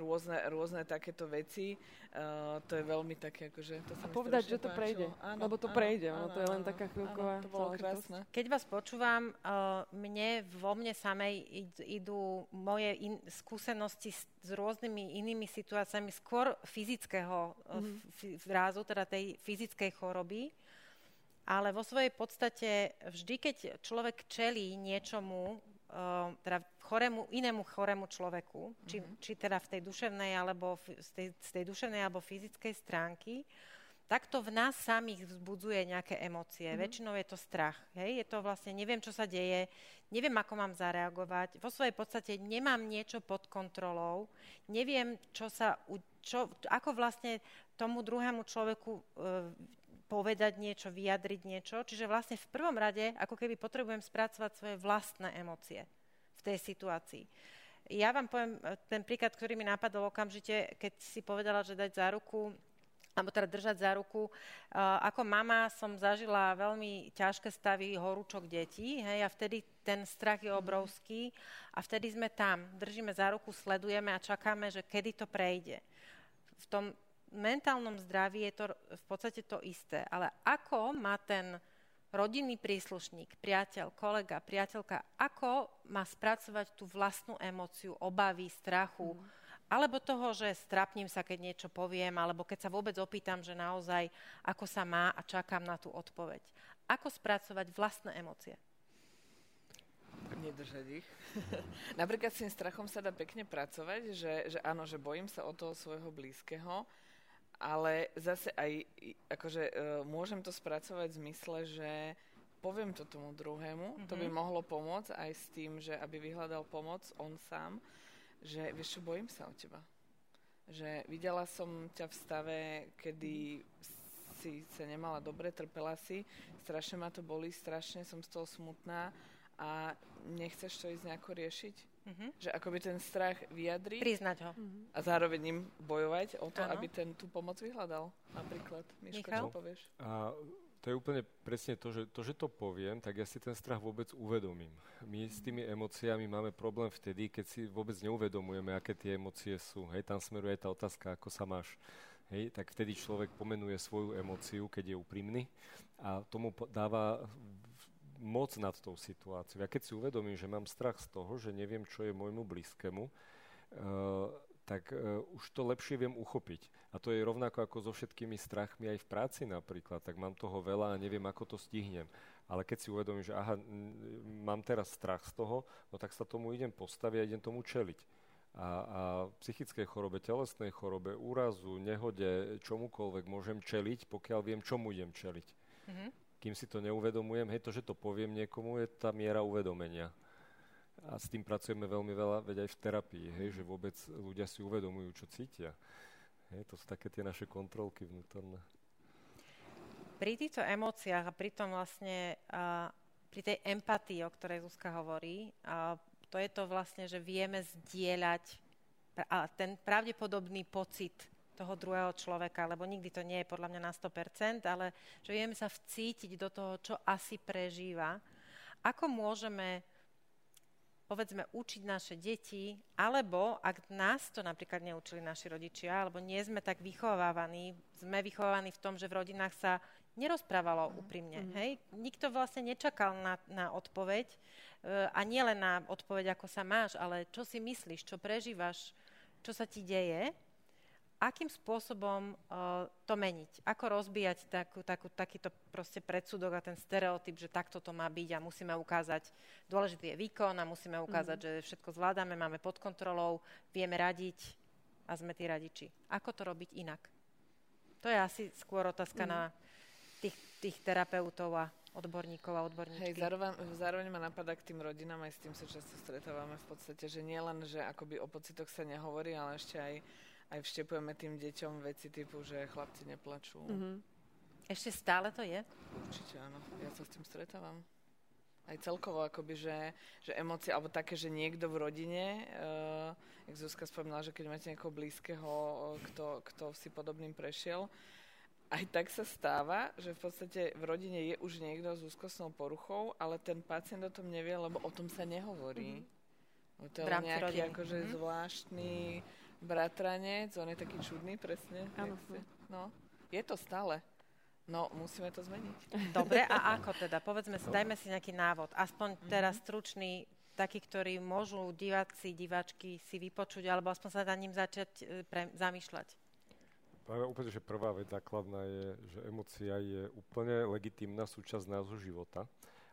rôzne, rôzne takéto veci. Uh, to je veľmi také, akože... To sa a povedať, že to prejde. Áno, lebo to áno, prejde, áno, to je len taká chvíľková to bolo krásne. Keď vás počúvam, uh, mne, vo mne samej idú moje in, skúsenosti s, s rôznymi inými situáciami skôr fyzického mm-hmm. rázu, teda tej fyzickej choroby. Ale vo svojej podstate vždy, keď človek čelí niečomu, teda chorému, inému chorému človeku, či, mm-hmm. či teda v tej duševnej alebo v, z, tej, z tej duševnej alebo fyzickej stránky, tak to v nás samých vzbudzuje nejaké emócie. Mm-hmm. Väčšinou je to strach. Hej? Je to vlastne, neviem, čo sa deje, neviem, ako mám zareagovať. Vo svojej podstate nemám niečo pod kontrolou, neviem, čo sa, čo, ako vlastne tomu druhému človeku e, povedať niečo, vyjadriť niečo. Čiže vlastne v prvom rade, ako keby potrebujem spracovať svoje vlastné emócie v tej situácii. Ja vám poviem e, ten príklad, ktorý mi napadol okamžite, keď si povedala, že dať za ruku alebo teda držať za ruku. Uh, ako mama som zažila veľmi ťažké stavy horúčok detí hej, a vtedy ten strach je obrovský a vtedy sme tam, držíme za ruku, sledujeme a čakáme, že kedy to prejde. V tom mentálnom zdraví je to v podstate to isté, ale ako má ten rodinný príslušník, priateľ, kolega, priateľka, ako má spracovať tú vlastnú emóciu, obavy, strachu, mm. alebo toho, že strapním sa, keď niečo poviem, alebo keď sa vôbec opýtam, že naozaj ako sa má a čakám na tú odpoveď. Ako spracovať vlastné emócie? Nedržať ich. Napríklad s tým strachom sa dá pekne pracovať, že, že áno, že bojím sa o toho svojho blízkeho, ale zase aj akože uh, môžem to spracovať v zmysle, že poviem to tomu druhému, mm-hmm. to by mhm. mohlo pomôcť aj s tým, že aby vyhľadal pomoc on sám, že vieš čo, bojím sa o teba. Že videla som ťa v stave, kedy si sa nemala dobre, trpela si, strašne ma to boli, strašne som z toho smutná a nechceš to ísť nejako riešiť? Uh-huh. Že akoby ten strach vyjadriť. Priznať ho. Uh-huh. A zároveň im bojovať o to, ano. aby ten tú pomoc vyhľadal. Napríklad. Miško, čo povieš? A to je úplne presne to že, to, že to poviem, tak ja si ten strach vôbec uvedomím. My s tými emóciami máme problém vtedy, keď si vôbec neuvedomujeme, aké tie emócie sú. Hej, tam smeruje tá otázka, ako sa máš. Hej, tak vtedy človek pomenuje svoju emóciu, keď je úprimný a tomu dáva moc nad tou situáciou. Ja keď si uvedomím, že mám strach z toho, že neviem, čo je môjmu blízkemu, uh, tak uh, už to lepšie viem uchopiť. A to je rovnako ako so všetkými strachmi aj v práci napríklad. Tak mám toho veľa a neviem, ako to stihnem. Ale keď si uvedomím, že aha, mám teraz strach z toho, no tak sa tomu idem postaviť a idem tomu čeliť. A, a psychickej chorobe, telesnej chorobe, úrazu, nehode, čomukoľvek môžem čeliť, pokiaľ viem, čomu idem čeliť. Mm-hmm kým si to neuvedomujem, hej, to, že to poviem niekomu, je tá miera uvedomenia. A s tým pracujeme veľmi veľa, veď aj v terapii, hej, že vôbec ľudia si uvedomujú, čo cítia. Hej, to sú také tie naše kontrolky vnútorné. Pri týchto emóciách a pri tom vlastne, a, pri tej empatii, o ktorej Zuzka hovorí, a, to je to vlastne, že vieme zdieľať a ten pravdepodobný pocit toho druhého človeka, lebo nikdy to nie je podľa mňa na 100%, ale že vieme sa vcítiť do toho, čo asi prežíva. Ako môžeme povedzme, učiť naše deti, alebo ak nás to napríklad neučili naši rodičia, alebo nie sme tak vychovávaní, sme vychovávaní v tom, že v rodinách sa nerozprávalo úprimne. Mm-hmm. Hej? Nikto vlastne nečakal na, na odpoveď, e, a nie len na odpoveď, ako sa máš, ale čo si myslíš, čo prežívaš, čo sa ti deje akým spôsobom uh, to meniť? Ako rozbíjať takú, takú, takýto proste predsudok a ten stereotyp, že takto to má byť a musíme ukázať, dôležitý je výkon a musíme ukázať, mm. že všetko zvládame, máme pod kontrolou, vieme radiť a sme tí radiči. Ako to robiť inak? To je asi skôr otázka mm. na tých, tých terapeutov a odborníkov a odborníčky. Hej, zároveň, zároveň ma napadá k tým rodinám, aj s tým sa často stretávame v podstate, že nie len, že akoby o pocitoch sa nehovorí, ale ešte aj aj vštepujeme tým deťom veci typu, že chlapci neplačú. Mm-hmm. Ešte stále to je? Určite áno. Ja sa s tým stretávam. Aj celkovo akoby, že, že emócie, alebo také, že niekto v rodine, uh, jak Zuzka spomínala, že keď máte niekoho blízkeho, kto, kto si podobným prešiel, aj tak sa stáva, že v podstate v rodine je už niekto s úzkostnou poruchou, ale ten pacient o tom nevie, lebo o tom sa nehovorí. Mm-hmm. To je nejaký akože mm-hmm. zvláštny bratranec, on je taký čudný, presne. Áno. No, je to stále. No, musíme to zmeniť. Dobre, a ako teda? Povedzme si, dajme si nejaký návod. Aspoň mhm. teraz stručný, taký, ktorý môžu diváci, diváčky si vypočuť, alebo aspoň sa na ním začať e, pre, zamýšľať. Práve úplne, že prvá vec základná je, že emócia je úplne legitímna súčasť nášho života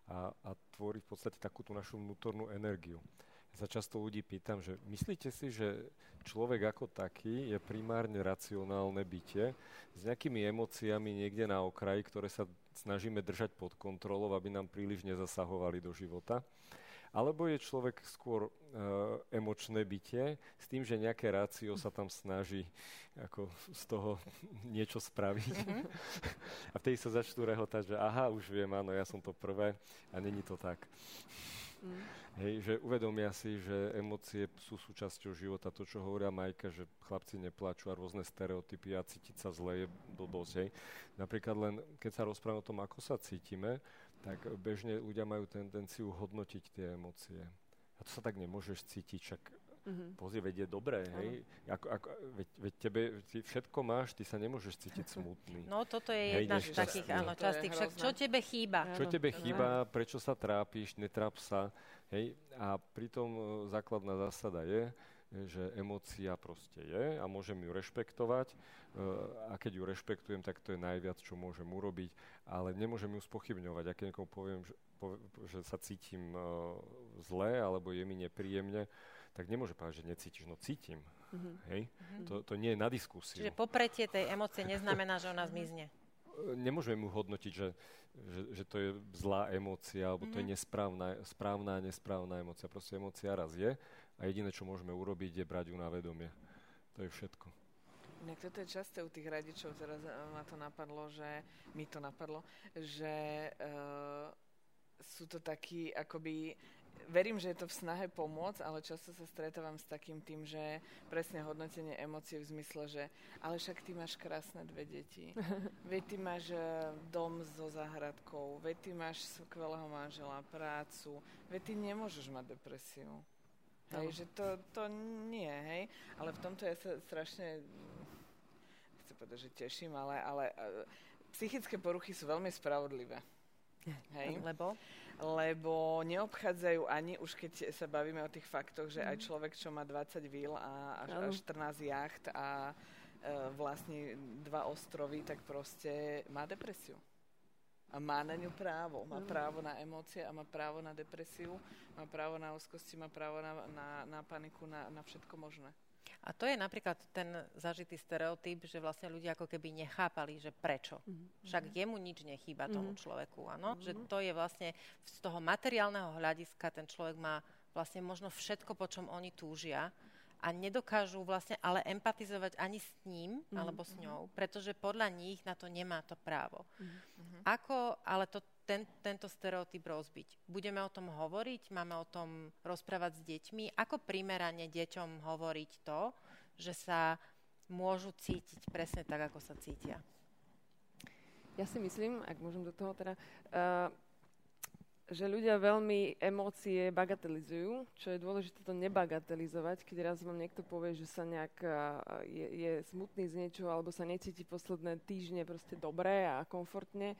a, a tvorí v podstate takúto našu vnútornú energiu sa často ľudí pýtam, že myslíte si, že človek ako taký je primárne racionálne bytie s nejakými emóciami niekde na okraji, ktoré sa snažíme držať pod kontrolou, aby nám príliš nezasahovali do života? Alebo je človek skôr e, emočné bytie s tým, že nejaké rácio sa tam snaží ako z toho niečo spraviť. Mm-hmm. a vtedy sa začnú rehotať, že aha, už viem, áno, ja som to prvé a není to tak. Mm. Hej, že uvedomia si, že emócie sú súčasťou života. To, čo hovoria Majka, že chlapci neplačú a rôzne stereotypy a cítiť sa zle je blbosť. Hej. Napríklad len, keď sa rozprávame o tom, ako sa cítime, tak bežne ľudia majú tendenciu hodnotiť tie emócie. A to sa tak nemôžeš cítiť, však mm-hmm. pozri, veď je dobré, hej? Ako, ako, veď, veď tebe, ty všetko máš, ty sa nemôžeš cítiť smutný. No toto je hej, jedna z takých, áno, častých. Však čo tebe chýba? Čo tebe chýba, prečo sa trápiš, netráp sa. Hej? A pritom e, základná zásada je, že emócia proste je a môžem ju rešpektovať e, a keď ju rešpektujem, tak to je najviac, čo môžem urobiť, ale nemôžem ju spochybňovať. Ak niekomu poviem, že, že sa cítim e, zle alebo je mi nepríjemne, tak nemôže povedať, že necítiš. No cítim. Mm-hmm. Hej? Mm-hmm. To, to nie je na diskusiu. Čiže popretie tej emócie neznamená, že ona zmizne. Nemôžeme mu hodnotiť, že že, že to je zlá emócia, alebo mm-hmm. to je mhm. nesprávna, správna a nesprávna emócia. Proste emócia raz je a jediné, čo môžeme urobiť, je brať ju na vedomie. To je všetko. Inak toto je časté u tých radičov, teraz eh, ma to napadlo, že mi to napadlo, že uh, sú to takí akoby verím, že je to v snahe pomôcť, ale často sa stretávam s takým tým, že presne hodnotenie emócie v zmysle, že ale však ty máš krásne dve deti, veď ty máš e, dom so záhradkou, veď ty máš skvelého manžela, prácu, veď ty nemôžeš mať depresiu. Hej, že to, to nie, hej. Ale v tomto ja sa strašne, nechcem povedať, že teším, ale, ale e, psychické poruchy sú veľmi spravodlivé. Hej. Lebo? Lebo neobchádzajú ani, už keď sa bavíme o tých faktoch, že mm. aj mhm. človek, čo má 20 vil a až, až 14 jacht a e, vlastne dva ostrovy, tak proste má depresiu. A má na ňu právo. Má právo na emócie a má právo na depresiu, má právo na úzkosti, má právo na, na, na paniku, na, na všetko možné. A to je napríklad ten zažitý stereotyp, že vlastne ľudia ako keby nechápali, že prečo. Mm-hmm. Však jemu nič nechýba tomu mm-hmm. človeku, áno? Mm-hmm. Že to je vlastne z toho materiálneho hľadiska ten človek má vlastne možno všetko, po čom oni túžia a nedokážu vlastne ale empatizovať ani s ním mm-hmm. alebo s ňou, pretože podľa nich na to nemá to právo. Mm-hmm. Ako ale to ten, tento stereotyp rozbiť? Budeme o tom hovoriť? Máme o tom rozprávať s deťmi? Ako primerane deťom hovoriť to, že sa môžu cítiť presne tak, ako sa cítia? Ja si myslím, ak môžem do toho teda, uh, že ľudia veľmi emócie bagatelizujú, čo je dôležité to nebagatelizovať, keď raz vám niekto povie, že sa nejak uh, je, je smutný z niečoho alebo sa necíti posledné týždne proste dobre a komfortne,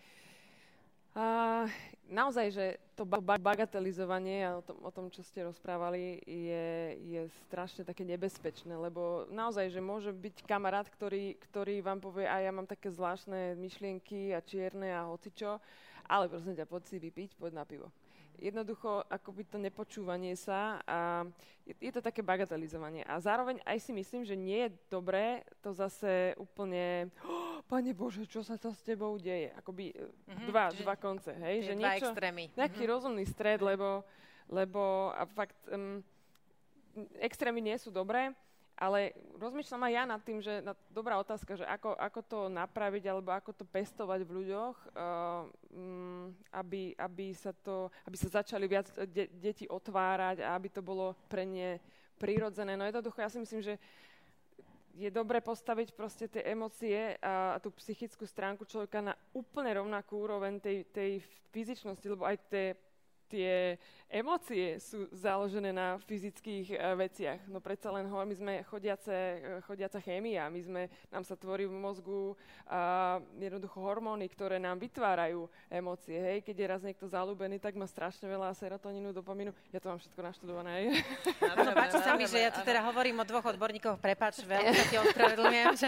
A, naozaj, že to bagatelizovanie a o tom, o tom, čo ste rozprávali, je, je strašne také nebezpečné, lebo naozaj, že môže byť kamarát, ktorý, ktorý vám povie, a ja mám také zvláštne myšlienky a čierne a hocičo, ale prosím ťa, poď si vypiť, poď na pivo jednoducho akoby to nepočúvanie sa a je, je to také bagatelizovanie. A zároveň aj si myslím, že nie je dobré to zase úplne oh, Pane Bože, čo sa to s tebou deje? Akoby mm-hmm, dva, dva konce, hej? Že dva niečo, extrémy. Nejaký mm-hmm. rozumný stred, lebo, lebo a fakt um, extrémy nie sú dobré ale rozmýšľam aj ja nad tým, že na, dobrá otázka, že ako, ako to napraviť alebo ako to pestovať v ľuďoch, uh, um, aby, aby, sa to, aby sa začali viac de- deti otvárať a aby to bolo pre ne prirodzené. No jednoducho, ja si myslím, že je dobre postaviť proste tie emócie a, tú psychickú stránku človeka na úplne rovnakú úroveň tej, tej fyzičnosti, lebo aj tie tie emócie sú založené na fyzických uh, veciach. No predsa len ho, my sme chodiace, uh, chodiaca chémia, my sme, nám sa tvorí v mozgu uh, jednoducho hormóny, ktoré nám vytvárajú emócie. Hej, keď je raz niekto zalúbený, tak má strašne veľa serotonínu, dopamínu. Ja to mám všetko naštudované. Áno, páči sa mi, že ja tu teda hovorím o dvoch odborníkoch. Prepač, veľmi sa ti ospravedlňujem, že...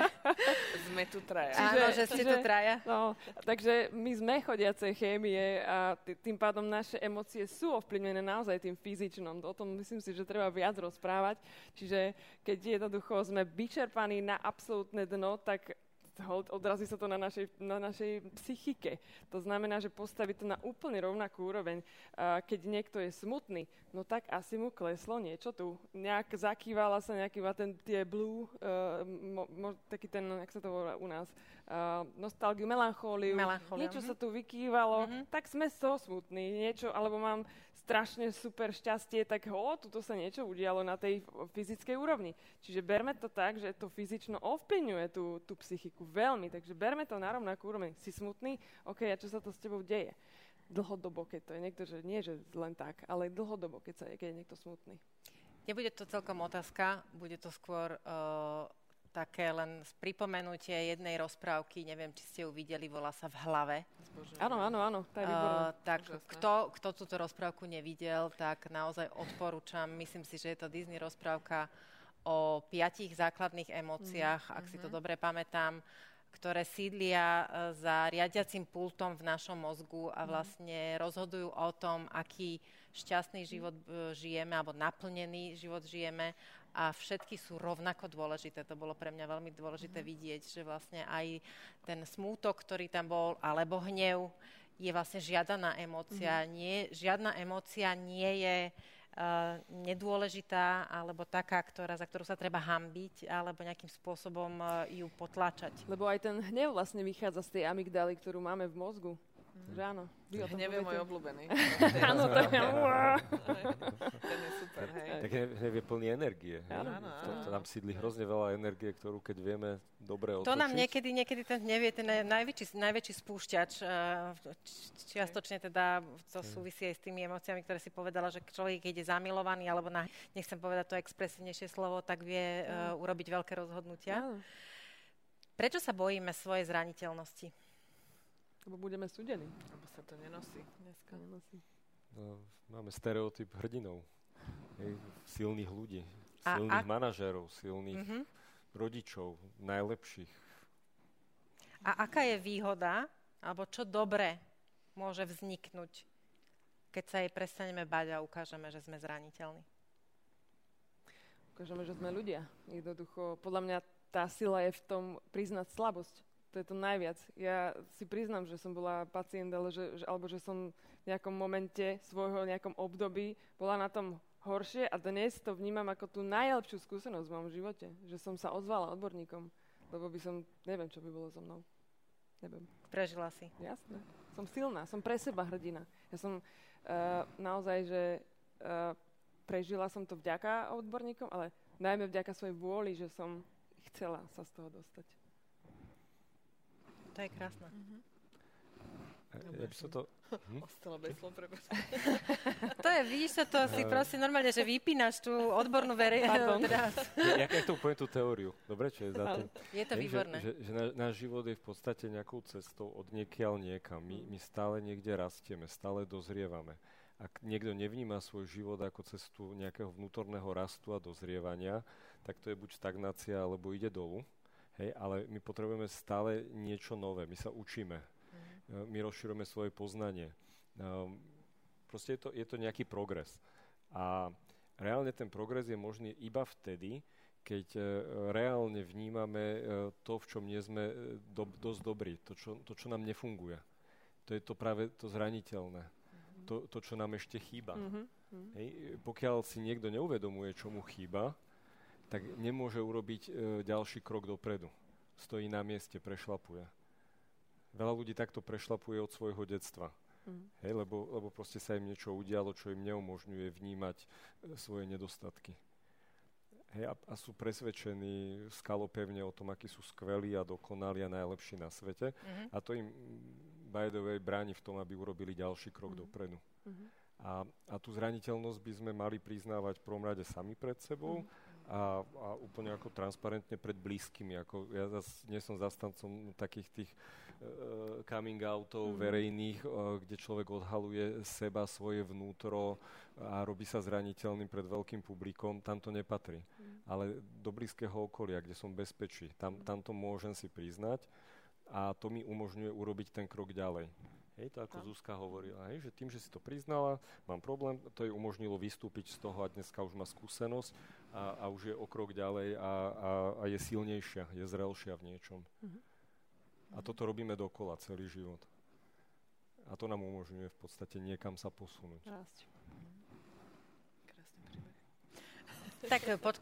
Sme tu traja. Áno, že ste tu traja. No, takže my sme chodiace chémie a tým pádom naše emócie emócie sú ovplyvnené naozaj tým fyzičnom. O tom myslím si, že treba viac rozprávať. Čiže keď jednoducho sme vyčerpaní na absolútne dno, tak odrazí sa to na našej, na našej psychike. To znamená, že postaví to na úplne rovnakú úroveň. Keď niekto je smutný, no tak asi mu kleslo niečo tu. Nejak zakývala sa nejaký ten, tie blue, uh, mo, mo, taký ten, jak sa to volá u nás, uh, nostalgiu, melanchóliu. Niečo uh-huh. sa tu vykývalo, uh-huh. tak sme so smutní. Niečo, alebo mám strašne super šťastie, tak ho, tuto sa niečo udialo na tej fyzickej úrovni. Čiže berme to tak, že to fyzično ovplyvňuje tú, tú psychiku veľmi, takže berme to na rovnakú úroveň. Si smutný? OK, a čo sa to s tebou deje? Dlhodobo, keď to je niekto, že nie, že len tak, ale dlhodobo, keď, sa je, keď je niekto smutný. Nebude to celkom otázka, bude to skôr uh, také len pripomenutie jednej rozprávky, neviem, či ste ju videli, volá sa V hlave. Áno, áno, áno, to je uh, tak kto, kto túto rozprávku nevidel, tak naozaj odporúčam. Myslím si, že je to Disney rozprávka o piatich základných emóciách, mm-hmm. ak si to mhm. dobre pamätám, ktoré sídlia e, za riadiacim pultom v našom mozgu a mhm. vlastne rozhodujú o tom, aký šťastný život e, žijeme alebo naplnený život žijeme a všetky sú rovnako dôležité. To bolo pre mňa veľmi dôležité mm. vidieť, že vlastne aj ten smútok, ktorý tam bol, alebo hnev, je vlastne žiadaná emócia. Mm. Nie, žiadna emócia nie je uh, nedôležitá alebo taká, ktorá, za ktorú sa treba hambiť alebo nejakým spôsobom uh, ju potlačať. Lebo aj ten hnev vlastne vychádza z tej amygdaly, ktorú máme v mozgu. Že áno. Vy o tom Hnev je môj obľúbený. áno, to je... Ten je super, hej. Tak hnev je plný energie. Áno, áno, To, nám sídli hrozne veľa energie, ktorú keď vieme dobre otočiť. To nám niekedy, niekedy ten hnev je ten najväčší, najväčší spúšťač. Eh, čiastočne teda to súvisí aj s tými emóciami, ktoré si povedala, že človek, keď je zamilovaný, alebo na, nechcem povedať to expresívnejšie slovo, tak vie uh, urobiť veľké rozhodnutia. Prečo sa bojíme svojej zraniteľnosti? Lebo budeme súdení. Lebo sa to nenosí dneska. Nenosí. No, máme stereotyp hrdinov. Hej, silných ľudí, silných a, manažérov, silných mm-hmm. rodičov, najlepších. A aká je výhoda, alebo čo dobre môže vzniknúť, keď sa jej prestaneme bať a ukážeme, že sme zraniteľní? Ukážeme, že sme ľudia. Jednoducho, podľa mňa tá sila je v tom priznať slabosť to je to najviac. Ja si priznám, že som bola pacient, ale že, že, alebo že som v nejakom momente svojho nejakom období bola na tom horšie a dnes to vnímam ako tú najlepšiu skúsenosť v mojom živote, že som sa ozvala odborníkom, lebo by som, neviem, čo by bolo so mnou. Neviem. Prežila si. Jasné. Som silná, som pre seba hrdina. Ja som uh, naozaj, že uh, prežila som to vďaka odborníkom, ale najmä vďaka svojej vôli, že som chcela sa z toho dostať to je krásne. Mm-hmm. Ja, ja by som to... Hm? Ostala bez slov, To je, vidíš to, to si proste normálne, že vypínaš tú odbornú verejnosť. Ja, ja to poviem tú teóriu. Dobre, čo je za tým? Je to výborné. Že, že, že náš život je v podstate nejakou cestou od niekiaľ niekam. My, my stále niekde rastieme, stále dozrievame. Ak niekto nevníma svoj život ako cestu nejakého vnútorného rastu a dozrievania, tak to je buď stagnácia, alebo ide dolu. Hej, ale my potrebujeme stále niečo nové. My sa učíme Eh, my rozširujeme svoje poznanie. Ehm, proste je to, je to nejaký progres. A reálne ten progres je možný iba vtedy, keď eh, reálne vnímame eh, to, v čom nie sme do, dosť dobrí, to čo, to, čo nám nefunguje. To je to práve to zraniteľné. Mm-hmm. To, to, čo nám ešte chýba. Mm-hmm. Hej, pokiaľ si niekto neuvedomuje, čo mu chýba, tak nemôže urobiť e, ďalší krok dopredu. Stojí na mieste, prešlapuje veľa ľudí takto prešlapuje od svojho detstva. Mm. Hej, lebo, lebo proste sa im niečo udialo, čo im neumožňuje vnímať e, svoje nedostatky. Hej, a, a sú presvedčení skalopevne o tom, akí sú skvelí a dokonali a najlepší na svete. Mm-hmm. A to im, by the way, bráni v tom, aby urobili ďalší krok mm-hmm. dopredu. Mm-hmm. A, a tú zraniteľnosť by sme mali priznávať v prvom rade sami pred sebou mm-hmm. A, a úplne ako transparentne pred blízkymi. Ako ja zas nie som zastancom takých tých uh, coming outov mm. verejných, uh, kde človek odhaluje seba, svoje vnútro a robí sa zraniteľným pred veľkým publikom, tam to nepatrí. Mm. Ale do blízkeho okolia, kde som bezpečí, tam, tam to môžem si priznať a to mi umožňuje urobiť ten krok ďalej. Hej, to ako. Zuzka hovorila, hej, že tým, že si to priznala, mám problém, to jej umožnilo vystúpiť z toho a dneska už má skúsenosť a, a už je o krok ďalej a, a, a je silnejšia, je zrelšia v niečom. Mm-hmm. A toto robíme dokola celý život. A to nám umožňuje v podstate niekam sa posunúť. Rásť. Tak pod,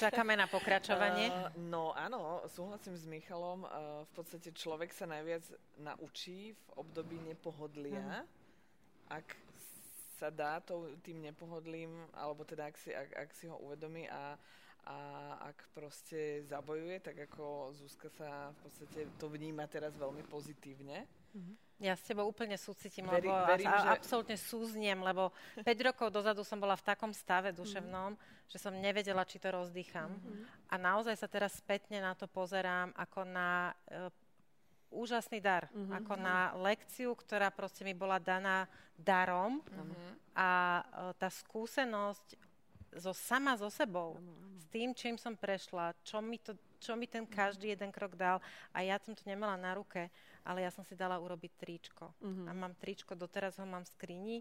čakáme na pokračovanie. Uh, no áno, súhlasím s Michalom. Uh, v podstate človek sa najviac naučí v období nepohodlia, uh. ak sa dá to, tým nepohodlím, alebo teda ak si, ak, ak si ho uvedomí a a ak proste zabojuje, tak ako Zuzka sa v podstate to vníma teraz veľmi pozitívne. Mm-hmm. Ja s tebou úplne súcitím, Veri, lebo verím, a, že... absolútne súzniem, lebo 5 rokov dozadu som bola v takom stave duševnom, mm-hmm. že som nevedela, či to rozdýcham. Mm-hmm. A naozaj sa teraz spätne na to pozerám ako na e, úžasný dar, mm-hmm. ako na lekciu, ktorá proste mi bola daná darom mm-hmm. a e, tá skúsenosť so, sama so sebou, s tým, čím som prešla, čo mi, to, čo mi ten každý jeden krok dal a ja som to nemala na ruke, ale ja som si dala urobiť tričko. Mm-hmm. A mám tričko, doteraz ho mám v skrini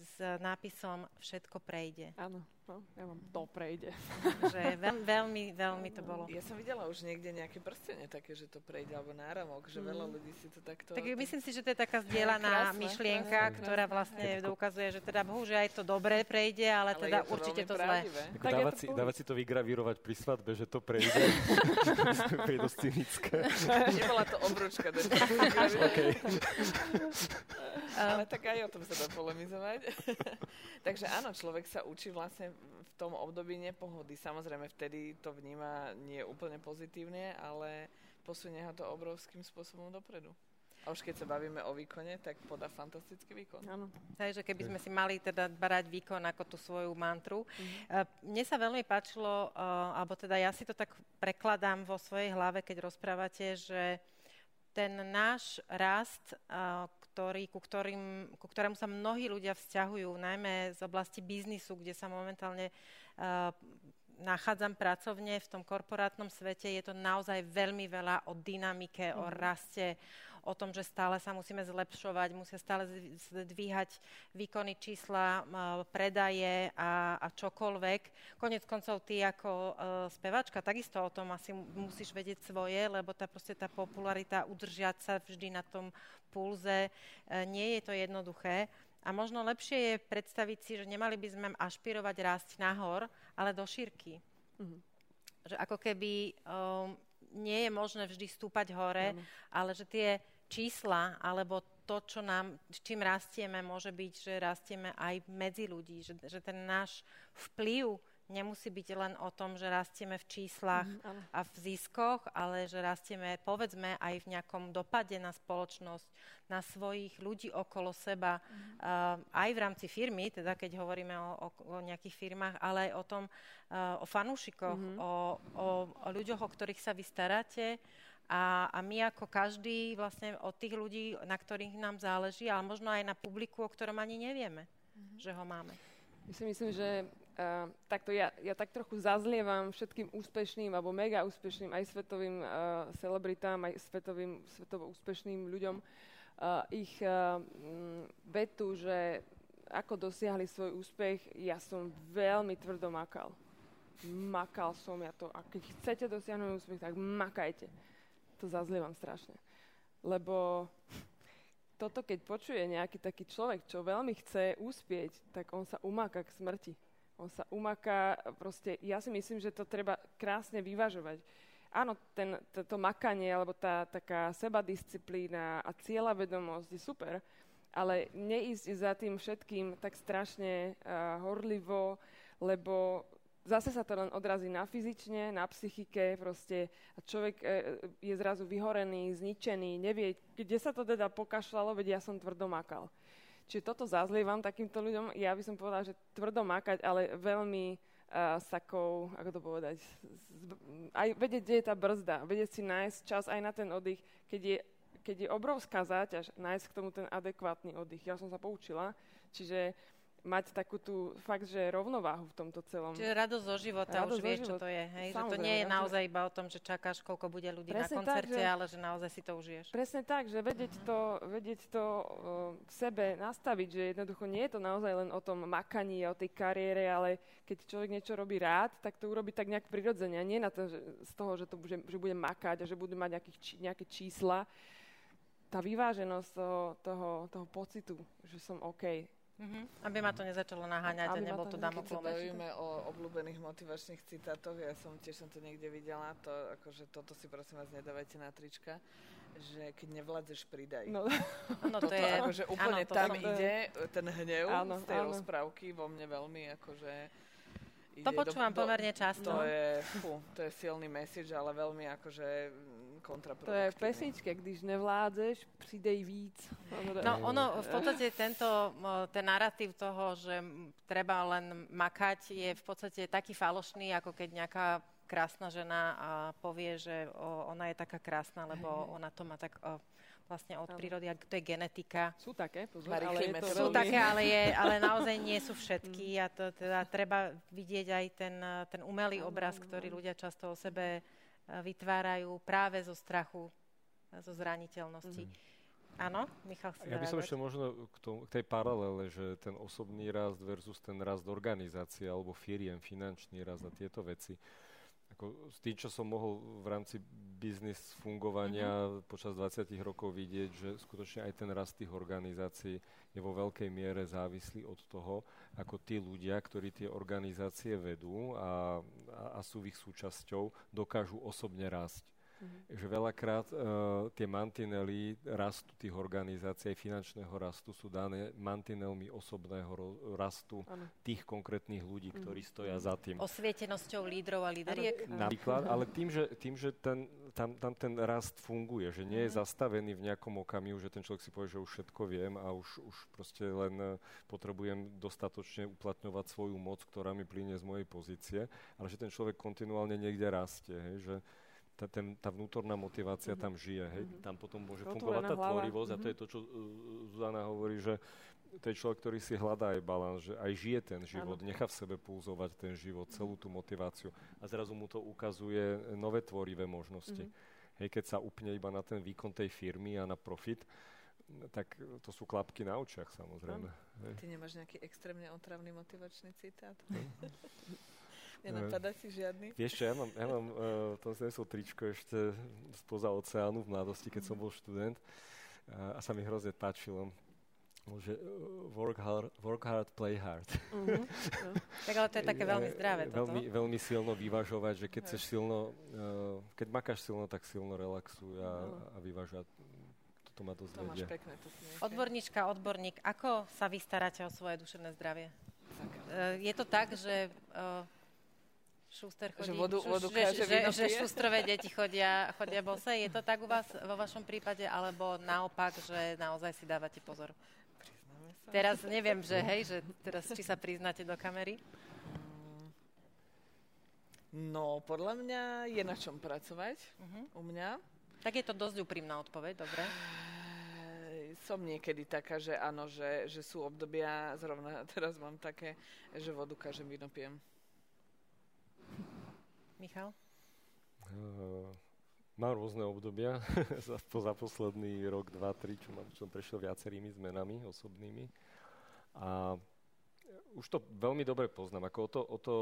s nápisom Všetko prejde. Áno. No, ja mám to prejde. že veľ, veľmi, veľmi to bolo. Ja som videla už niekde nejaké prstenie také, že to prejde, alebo náramok, že mm. veľa ľudí si to takto... Tak myslím si, že to je taká zdieľaná myšlienka, krásne, ktorá vlastne krásne. doukazuje, že teda bohu, že aj to dobré prejde, ale, ale teda určite to zlé. Dávať, si, dávať si to vygravírovať pri svadbe, že to prejde. to je dosť cynické. Nebola to obručka. okay. ale tak aj o tom sa dá polemizovať. Takže áno, človek sa učí vlastne v tom období nepohody. Samozrejme, vtedy to vníma nie úplne pozitívne, ale posunie ho to obrovským spôsobom dopredu. A už keď sa bavíme o výkone, tak podá fantastický výkon. Áno. Takže keby sme si mali teda brať výkon ako tú svoju mantru. Mm-hmm. Mne sa veľmi páčilo, uh, alebo teda ja si to tak prekladám vo svojej hlave, keď rozprávate, že ten náš rast, uh, ktorý, ku, ktorým, ku ktorému sa mnohí ľudia vzťahujú, najmä z oblasti biznisu, kde sa momentálne uh, nachádzam pracovne v tom korporátnom svete, je to naozaj veľmi veľa o dynamike, mm. o mhm. raste, o tom, že stále sa musíme zlepšovať, musia stále zdvíhať výkony čísla, predaje a, a čokoľvek. Konec koncov ty ako uh, spevačka takisto o tom asi musíš vedieť svoje, lebo tá, proste tá popularita, udržiať sa vždy na tom pulze, uh, nie je to jednoduché. A možno lepšie je predstaviť si, že nemali by sme ašpirovať rásť nahor, ale do šírky. Mm-hmm. Že ako keby um, nie je možné vždy stúpať hore, mm. ale že tie čísla alebo to, čo nám, čím rastieme, môže byť, že rastieme aj medzi ľudí, že, že ten náš vplyv nemusí byť len o tom, že rastieme v číslach mm, a v ziskoch, ale že rastieme, povedzme, aj v nejakom dopade na spoločnosť, na svojich ľudí okolo seba, mm. uh, aj v rámci firmy, teda keď hovoríme o, o, o nejakých firmách, ale aj o tom, uh, o fanúšikoch, mm. o, o, o ľuďoch, o ktorých sa vy staráte, a, a my ako každý vlastne od tých ľudí, na ktorých nám záleží, ale možno aj na publiku, o ktorom ani nevieme, mm-hmm. že ho máme. Ja si myslím, že uh, takto ja, ja tak trochu zazlievam všetkým úspešným alebo mega úspešným aj svetovým uh, celebritám, aj svetovým, svetovo úspešným ľuďom uh, ich uh, vetu, že ako dosiahli svoj úspech, ja som veľmi tvrdo makal. Makal som ja to. A keď chcete dosiahnuť úspech, tak makajte to zazlievam strašne. Lebo toto, keď počuje nejaký taký človek, čo veľmi chce uspieť, tak on sa umáka k smrti. On sa umáka, proste, ja si myslím, že to treba krásne vyvažovať. Áno, ten, to, to makanie, alebo tá taká sebadisciplína a cieľavedomosť je super, ale neísť za tým všetkým tak strašne uh, horlivo, lebo zase sa to len odrazí na fyzične, na psychike, proste a človek e, je zrazu vyhorený, zničený, nevie, kde sa to teda pokašľalo, veď ja som tvrdo makal. Čiže toto zazlievam takýmto ľuďom, ja by som povedala, že tvrdo makať, ale veľmi uh, sakou, ako to povedať, aj vedieť, kde je tá brzda, vedieť si nájsť čas aj na ten oddych, keď je, keď je obrovská záťaž, nájsť k tomu ten adekvátny oddych. Ja som sa poučila, čiže mať takú tú fakt, že rovnováhu v tomto celom. Čiže radosť zo života, radosť už vieš, čo to je. Hej? Že to nie je naozaj iba o tom, že čakáš, koľko bude ľudí Presne na koncerte, tak, že, ale že naozaj si to užiješ. Presne tak, že vedieť to, vedieť to uh, v sebe nastaviť, že jednoducho nie je to naozaj len o tom makaní a o tej kariére, ale keď človek niečo robí rád, tak to urobí tak nejak prirodzene. A nie na to, že, z toho, že, to bude, že bude makať a že bude mať nejakých, nejaké čísla. Tá vyváženosť toho, toho, toho pocitu, že som OK, Mm-hmm. Aby ma to nezačalo naháňať a nebol to damok Keď sa bavíme o obľúbených motivačných citátoch, ja som tiež som to niekde videla, to, akože toto si prosím vás nedávajte na trička, že keď nevládzeš, pridaj. No, no to je... Akože úplne áno, tam to ide ten hnev áno, z tej áno. rozprávky vo mne veľmi akože... Ide to počúvam do, pomerne často. To je, fú, to je silný message, ale veľmi akože kontraproduktívne. To je v pesničke, když nevládzeš, přidej víc. No ono, v podstate tento, ten narratív toho, že treba len makať, je v podstate taký falošný, ako keď nejaká krásna žena a povie, že ona je taká krásna, lebo ona to má tak vlastne od prírody, to je genetika. Sú také, pozor, ale je to Sú veľmi... také, ale, je, ale naozaj nie sú všetky a to teda treba vidieť aj ten, ten umelý obraz, ktorý ľudia často o sebe vytvárajú práve zo strachu, zo zraniteľnosti. Mm-hmm. Áno, Michal Ja by som ešte možno k, tomu, k tej paralele, že ten osobný rast versus ten rast organizácie alebo firiem, finančný rast a tieto veci. Ako s tým, čo som mohol v rámci biznis fungovania mm-hmm. počas 20 rokov vidieť, že skutočne aj ten rast tých organizácií je vo veľkej miere závislý od toho, ako tí ľudia, ktorí tie organizácie vedú a, a, a sú ich súčasťou, dokážu osobne rásť. Mm-hmm. Že veľakrát uh, tie mantinely rastu tých organizácií, finančného rastu sú dané mantinelmi osobného ro- rastu ano. tých konkrétnych ľudí, mm-hmm. ktorí stoja za tým. Osvietenosťou lídrov a líderiek? Napríklad, ale tým, že, tým, že ten, tam, tam ten rast funguje, že nie je mm-hmm. zastavený v nejakom okamihu, že ten človek si povie, že už všetko viem a už, už proste len e, potrebujem dostatočne uplatňovať svoju moc, ktorá mi plyne z mojej pozície, ale že ten človek kontinuálne niekde rastie, hej, že tá, ten, tá vnútorná motivácia mm-hmm. tam žije. Hej? Mm-hmm. Tam potom môže Otvorená fungovať tá tvorivosť mm-hmm. a to je mhm. to, čo uh, Zuzana hovorí, že to je človek, ktorý si hľadá aj balans, že aj žije ten život, ano. nechá v sebe pulzovať ten život, celú tú motiváciu a zrazu mu to ukazuje nové tvorivé možnosti. Mm-hmm. Hej, keď sa upne iba na ten výkon tej firmy a na profit, tak to sú klapky na očiach samozrejme. Hej. Ty nemáš nejaký extrémne otravný motivačný citát? Nenapadá si žiadny? Vieš čo, ja mám, ja mám uh, to som nesol tričko ešte spoza oceánu v mladosti, keď som bol študent uh, a sa mi hrozne páčilo že work hard, work hard play hard. Uh-huh. tak ale to je také veľmi zdravé. Toto. Veľmi, veľmi silno vyvažovať, že keď chceš silno, uh, keď makáš silno, tak silno relaxuj a, uh-huh. a vyvažovať. Toto ma dosť to vedie. Pekné, to Odborníčka, odborník, ako sa vy staráte o svoje duševné zdravie? Uh, je to tak, že uh, Šuster chodí, že vodu, vodu že, že, že, že šustrové deti chodia, chodia bose. Je to tak u vás vo vašom prípade, alebo naopak, že naozaj si dávate pozor? Teraz neviem, že hej, že teraz či sa priznáte do kamery? No, podľa mňa je na čom pracovať uh-huh. u mňa. Tak je to dosť úprimná odpoveď, dobre? Som niekedy taká, že áno, že, že sú obdobia, zrovna teraz mám také, že vodu každým víno pijem. Michal? Uh, mám rôzne obdobia za, za posledný rok, dva, tri, čo mám, čo som prešiel viacerými zmenami osobnými. A už to veľmi dobre poznám. Ako o, to, o to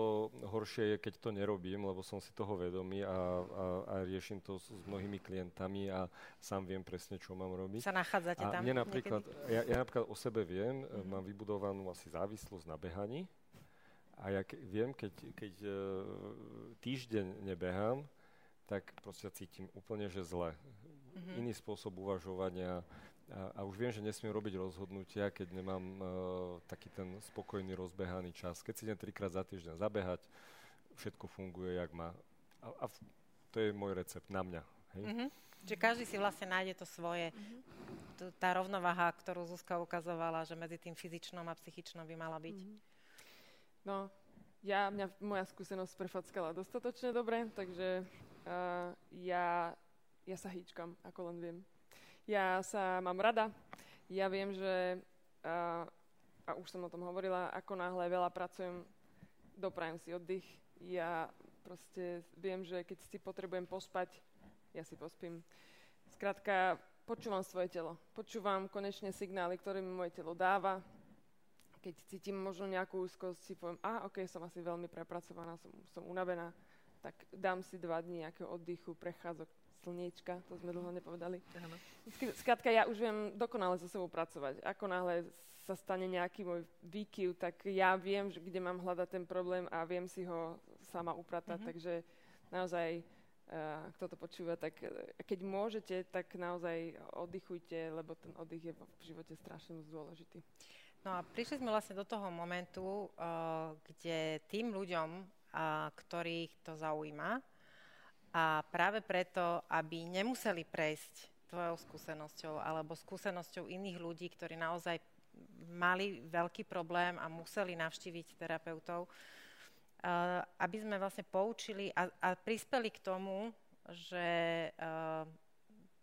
horšie je, keď to nerobím, lebo som si toho vedomý a, a, a riešim to s, s mnohými klientami a sám viem presne, čo mám robiť. Sa nachádzate a tam? Mne napríklad, ja, ja napríklad o sebe viem, mm-hmm. mám vybudovanú asi závislosť na behaní a ja ke, viem, keď, keď uh, týždeň nebehám, tak proste cítim úplne, že zle. Mm-hmm. Iný spôsob uvažovania, a, a už viem, že nesmiem robiť rozhodnutia, keď nemám uh, taký ten spokojný, rozbehaný čas. Keď si idem trikrát za týždeň zabehať, všetko funguje, jak má. A, a v, to je môj recept na mňa. Hej? Mm-hmm. Čiže každý si vlastne nájde to svoje. Mm-hmm. Tá rovnováha, ktorú Zuzka ukazovala, že medzi tým fyzičnom a psychičnom by mala byť. Mm-hmm. No, ja, mňa, moja skúsenosť prefackala dostatočne dobre, takže uh, ja, ja sa hýčkam, ako len viem. Ja sa mám rada. Ja viem, že, a, a už som o tom hovorila, ako náhle veľa pracujem, doprajem si oddych. Ja proste viem, že keď si potrebujem pospať, ja si pospím. Skrátka, počúvam svoje telo. Počúvam konečne signály, ktoré mi moje telo dáva. Keď cítim možno nejakú úzkosť, si poviem, a ok, som asi veľmi prepracovaná, som, som unavená, tak dám si dva dní nejakého oddychu, prechádzok, slniečka, to sme dlho nepovedali. Skrátka, ja už viem dokonale so sebou pracovať. Ako náhle sa stane nejaký môj výkyv, tak ja viem, že kde mám hľadať ten problém a viem si ho sama upratať. Mm-hmm. Takže naozaj, uh, kto to počúva, tak uh, keď môžete, tak naozaj oddychujte, lebo ten oddych je v živote strašne dôležitý. No a prišli sme vlastne do toho momentu, uh, kde tým ľuďom, uh, ktorých to zaujíma, a práve preto, aby nemuseli prejsť tvojou skúsenosťou alebo skúsenosťou iných ľudí, ktorí naozaj mali veľký problém a museli navštíviť terapeutov, uh, aby sme vlastne poučili a, a prispeli k tomu, že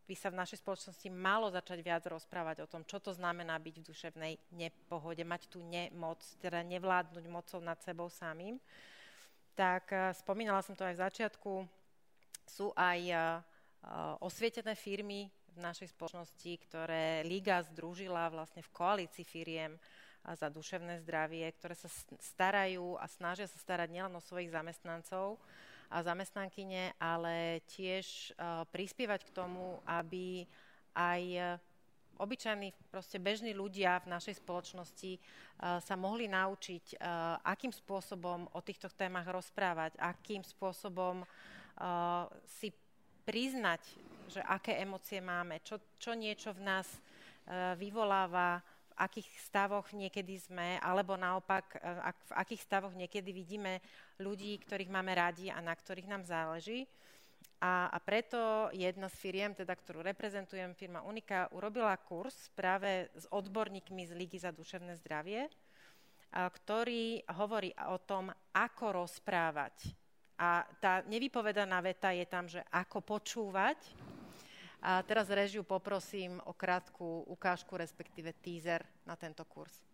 by sa v našej spoločnosti malo začať viac rozprávať o tom, čo to znamená byť v duševnej nepohode, mať tú nemoc, teda nevládnuť mocou nad sebou samým. Tak uh, spomínala som to aj v začiatku, sú aj osvietené firmy v našej spoločnosti, ktoré Liga združila vlastne v koalícii firiem za duševné zdravie, ktoré sa starajú a snažia sa starať nielen o svojich zamestnancov zamestnankyne, ale tiež prispievať k tomu, aby aj obyčajní, proste bežní ľudia v našej spoločnosti uh, sa mohli naučiť, akým spôsobom o týchto témach rozprávať, akým spôsobom si priznať, že aké emócie máme, čo, čo niečo v nás vyvoláva, v akých stavoch niekedy sme, alebo naopak, ak, v akých stavoch niekedy vidíme ľudí, ktorých máme radi a na ktorých nám záleží. A, a preto jedna z firiem, teda, ktorú reprezentujem, firma Unika, urobila kurz práve s odborníkmi z Ligy za duševné zdravie, ktorý hovorí o tom, ako rozprávať a tá nevypovedaná veta je tam, že ako počúvať. A teraz režiu poprosím o krátku ukážku, respektíve teaser na tento kurz.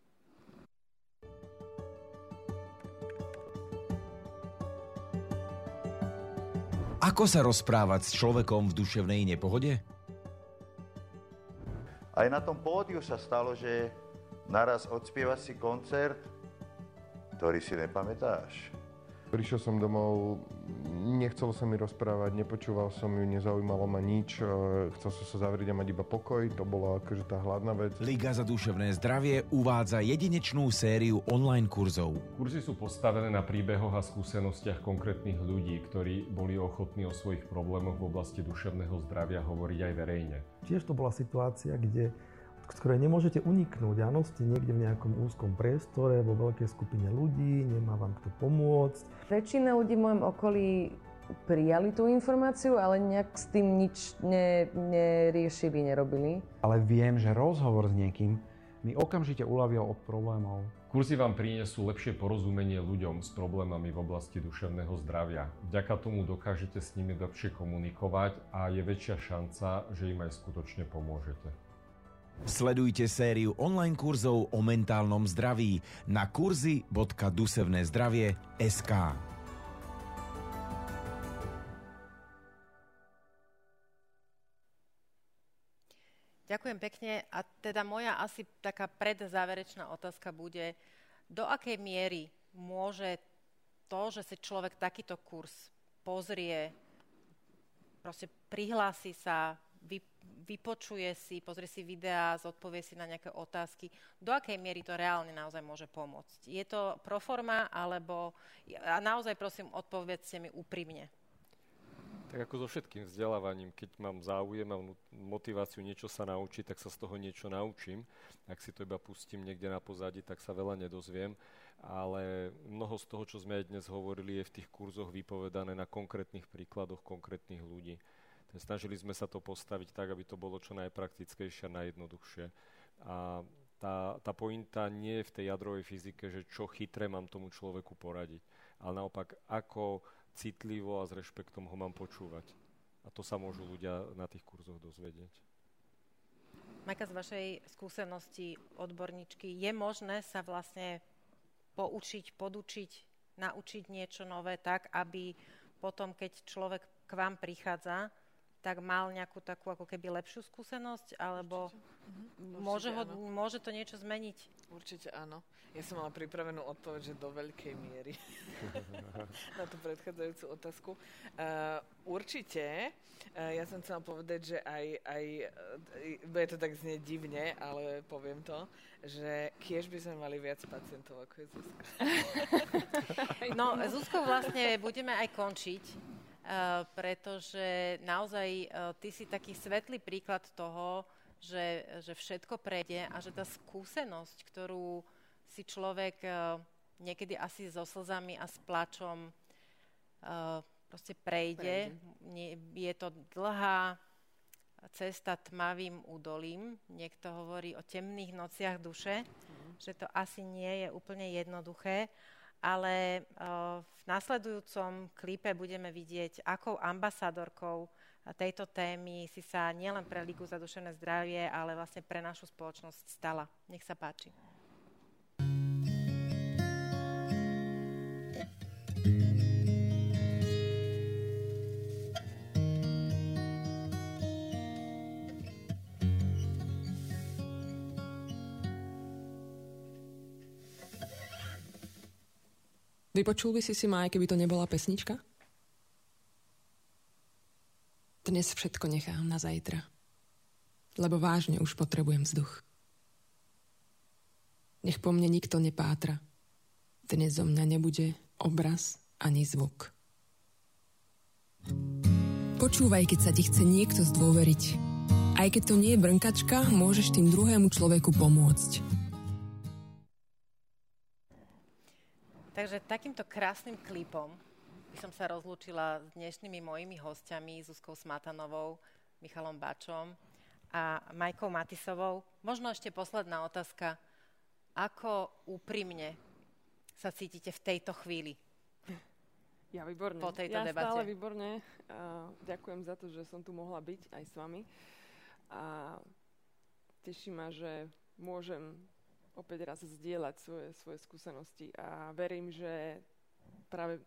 Ako sa rozprávať s človekom v duševnej nepohode? Aj na tom pódiu sa stalo, že naraz odspievaš si koncert, ktorý si nepamätáš. Prišiel som domov, nechcel sa mi rozprávať, nepočúval som ju, nezaujímalo ma nič, e, chcel som sa zavrieť a mať iba pokoj, to bola akože tá hladná vec. Liga za duševné zdravie uvádza jedinečnú sériu online kurzov. Kurzy sú postavené na príbehoch a skúsenostiach konkrétnych ľudí, ktorí boli ochotní o svojich problémoch v oblasti duševného zdravia hovoriť aj verejne. Tiež to bola situácia, kde z ktorej nemôžete uniknúť. Áno, ste niekde v nejakom úzkom priestore, vo veľkej skupine ľudí, nemá vám kto pomôcť. Väčšina ľudí v mojom okolí prijali tú informáciu, ale nejak s tým nič ne, neriešili, nerobili. Ale viem, že rozhovor s niekým mi okamžite uľavil od problémov. Kurzy vám prinesú lepšie porozumenie ľuďom s problémami v oblasti duševného zdravia. Vďaka tomu dokážete s nimi lepšie komunikovať a je väčšia šanca, že im aj skutočne pomôžete. Sledujte sériu online kurzov o mentálnom zdraví na kurzy.dusevnézdravie.sk. Ďakujem pekne. A teda moja asi taká predzáverečná otázka bude, do akej miery môže to, že si človek takýto kurz pozrie, proste prihlási sa, vypočuje si, pozrie si videá, zodpovie si na nejaké otázky, do akej miery to reálne naozaj môže pomôcť. Je to proforma, alebo... A naozaj prosím, odpovedzte mi úprimne. Tak ako so všetkým vzdelávaním, keď mám záujem a motiváciu niečo sa naučiť, tak sa z toho niečo naučím. Ak si to iba pustím niekde na pozadí, tak sa veľa nedozviem. Ale mnoho z toho, čo sme aj dnes hovorili, je v tých kurzoch vypovedané na konkrétnych príkladoch konkrétnych ľudí. Snažili sme sa to postaviť tak, aby to bolo čo najpraktickejšie a najjednoduchšie. A tá, tá pointa nie je v tej jadrovej fyzike, že čo chytre mám tomu človeku poradiť, ale naopak, ako citlivo a s rešpektom ho mám počúvať. A to sa môžu ľudia na tých kurzoch dozvedieť. Majka, z vašej skúsenosti odborníčky, je možné sa vlastne poučiť, podučiť, naučiť niečo nové tak, aby potom, keď človek k vám prichádza, tak mal nejakú takú ako keby lepšiu skúsenosť, alebo mhm. môže, ho, môže to niečo zmeniť? Určite áno. Ja som mala pripravenú odpoveď, že do veľkej miery na tú predchádzajúcu otázku. Uh, určite. Uh, ja som chcela povedať, že aj, aj uh, bude to tak znieť divne, ale poviem to, že kiež by sme mali viac pacientov ako je Zuzka. no, Zuzko vlastne budeme aj končiť. Uh, pretože naozaj uh, ty si taký svetlý príklad toho, že, že všetko prejde a že tá skúsenosť, ktorú si človek uh, niekedy asi so slzami a s plačom proste prejde. prejde. Je to dlhá cesta tmavým údolím. Niekto hovorí o temných nociach duše, mm. že to asi nie je úplne jednoduché, ale v nasledujúcom klipe budeme vidieť, akou ambasadorkou tejto témy si sa nielen pre Ligu za duševné zdravie, ale vlastne pre našu spoločnosť stala. Nech sa páči. Vypočul by si si ma, aj keby to nebola pesnička? Dnes všetko nechám na zajtra, lebo vážne už potrebujem vzduch. Nech po mne nikto nepátra. Dnes zo mňa nebude obraz ani zvuk. Počúvaj, keď sa ti chce niekto zdôveriť. Aj keď to nie je brnkačka, môžeš tým druhému človeku pomôcť. Takže takýmto krásnym klipom by som sa rozlúčila s dnešnými mojimi hostiami, Zuzkou Smatanovou, Michalom Bačom a Majkou Matisovou. Možno ešte posledná otázka. Ako úprimne sa cítite v tejto chvíli? Ja výborne. Po tejto ja debate. stále výborne. Ďakujem za to, že som tu mohla byť aj s vami. A teší ma, že môžem opäť raz zdieľať svoje, svoje skúsenosti a verím, že práve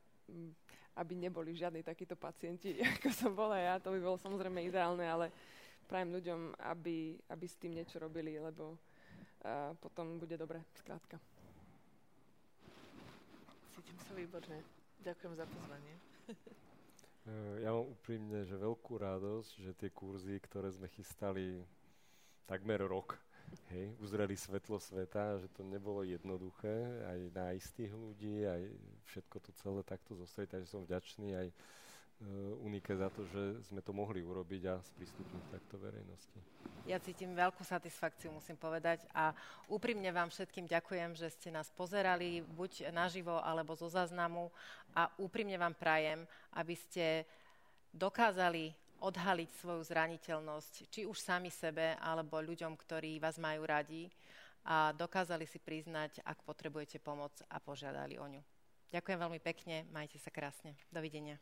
aby neboli žiadni takíto pacienti, ako som bola ja, to by bolo samozrejme ideálne, ale prajem ľuďom, aby, aby s tým niečo robili, lebo uh, potom bude dobre, skrátka. Cítim sa výborne. Ďakujem za pozvanie. Ja mám úprimne, že veľkú radosť, že tie kurzy, ktoré sme chystali takmer rok, hej, uzreli svetlo sveta, že to nebolo jednoduché aj nájsť tých ľudí, aj všetko to celé takto zostaviť, takže som vďačný aj Unike za to, že sme to mohli urobiť a sprístupniť takto verejnosti. Ja cítim veľkú satisfakciu, musím povedať. A úprimne vám všetkým ďakujem, že ste nás pozerali, buď naživo, alebo zo záznamu. A úprimne vám prajem, aby ste dokázali odhaliť svoju zraniteľnosť, či už sami sebe, alebo ľuďom, ktorí vás majú radi a dokázali si priznať, ak potrebujete pomoc a požiadali o ňu. Ďakujem veľmi pekne, majte sa krásne. Dovidenia.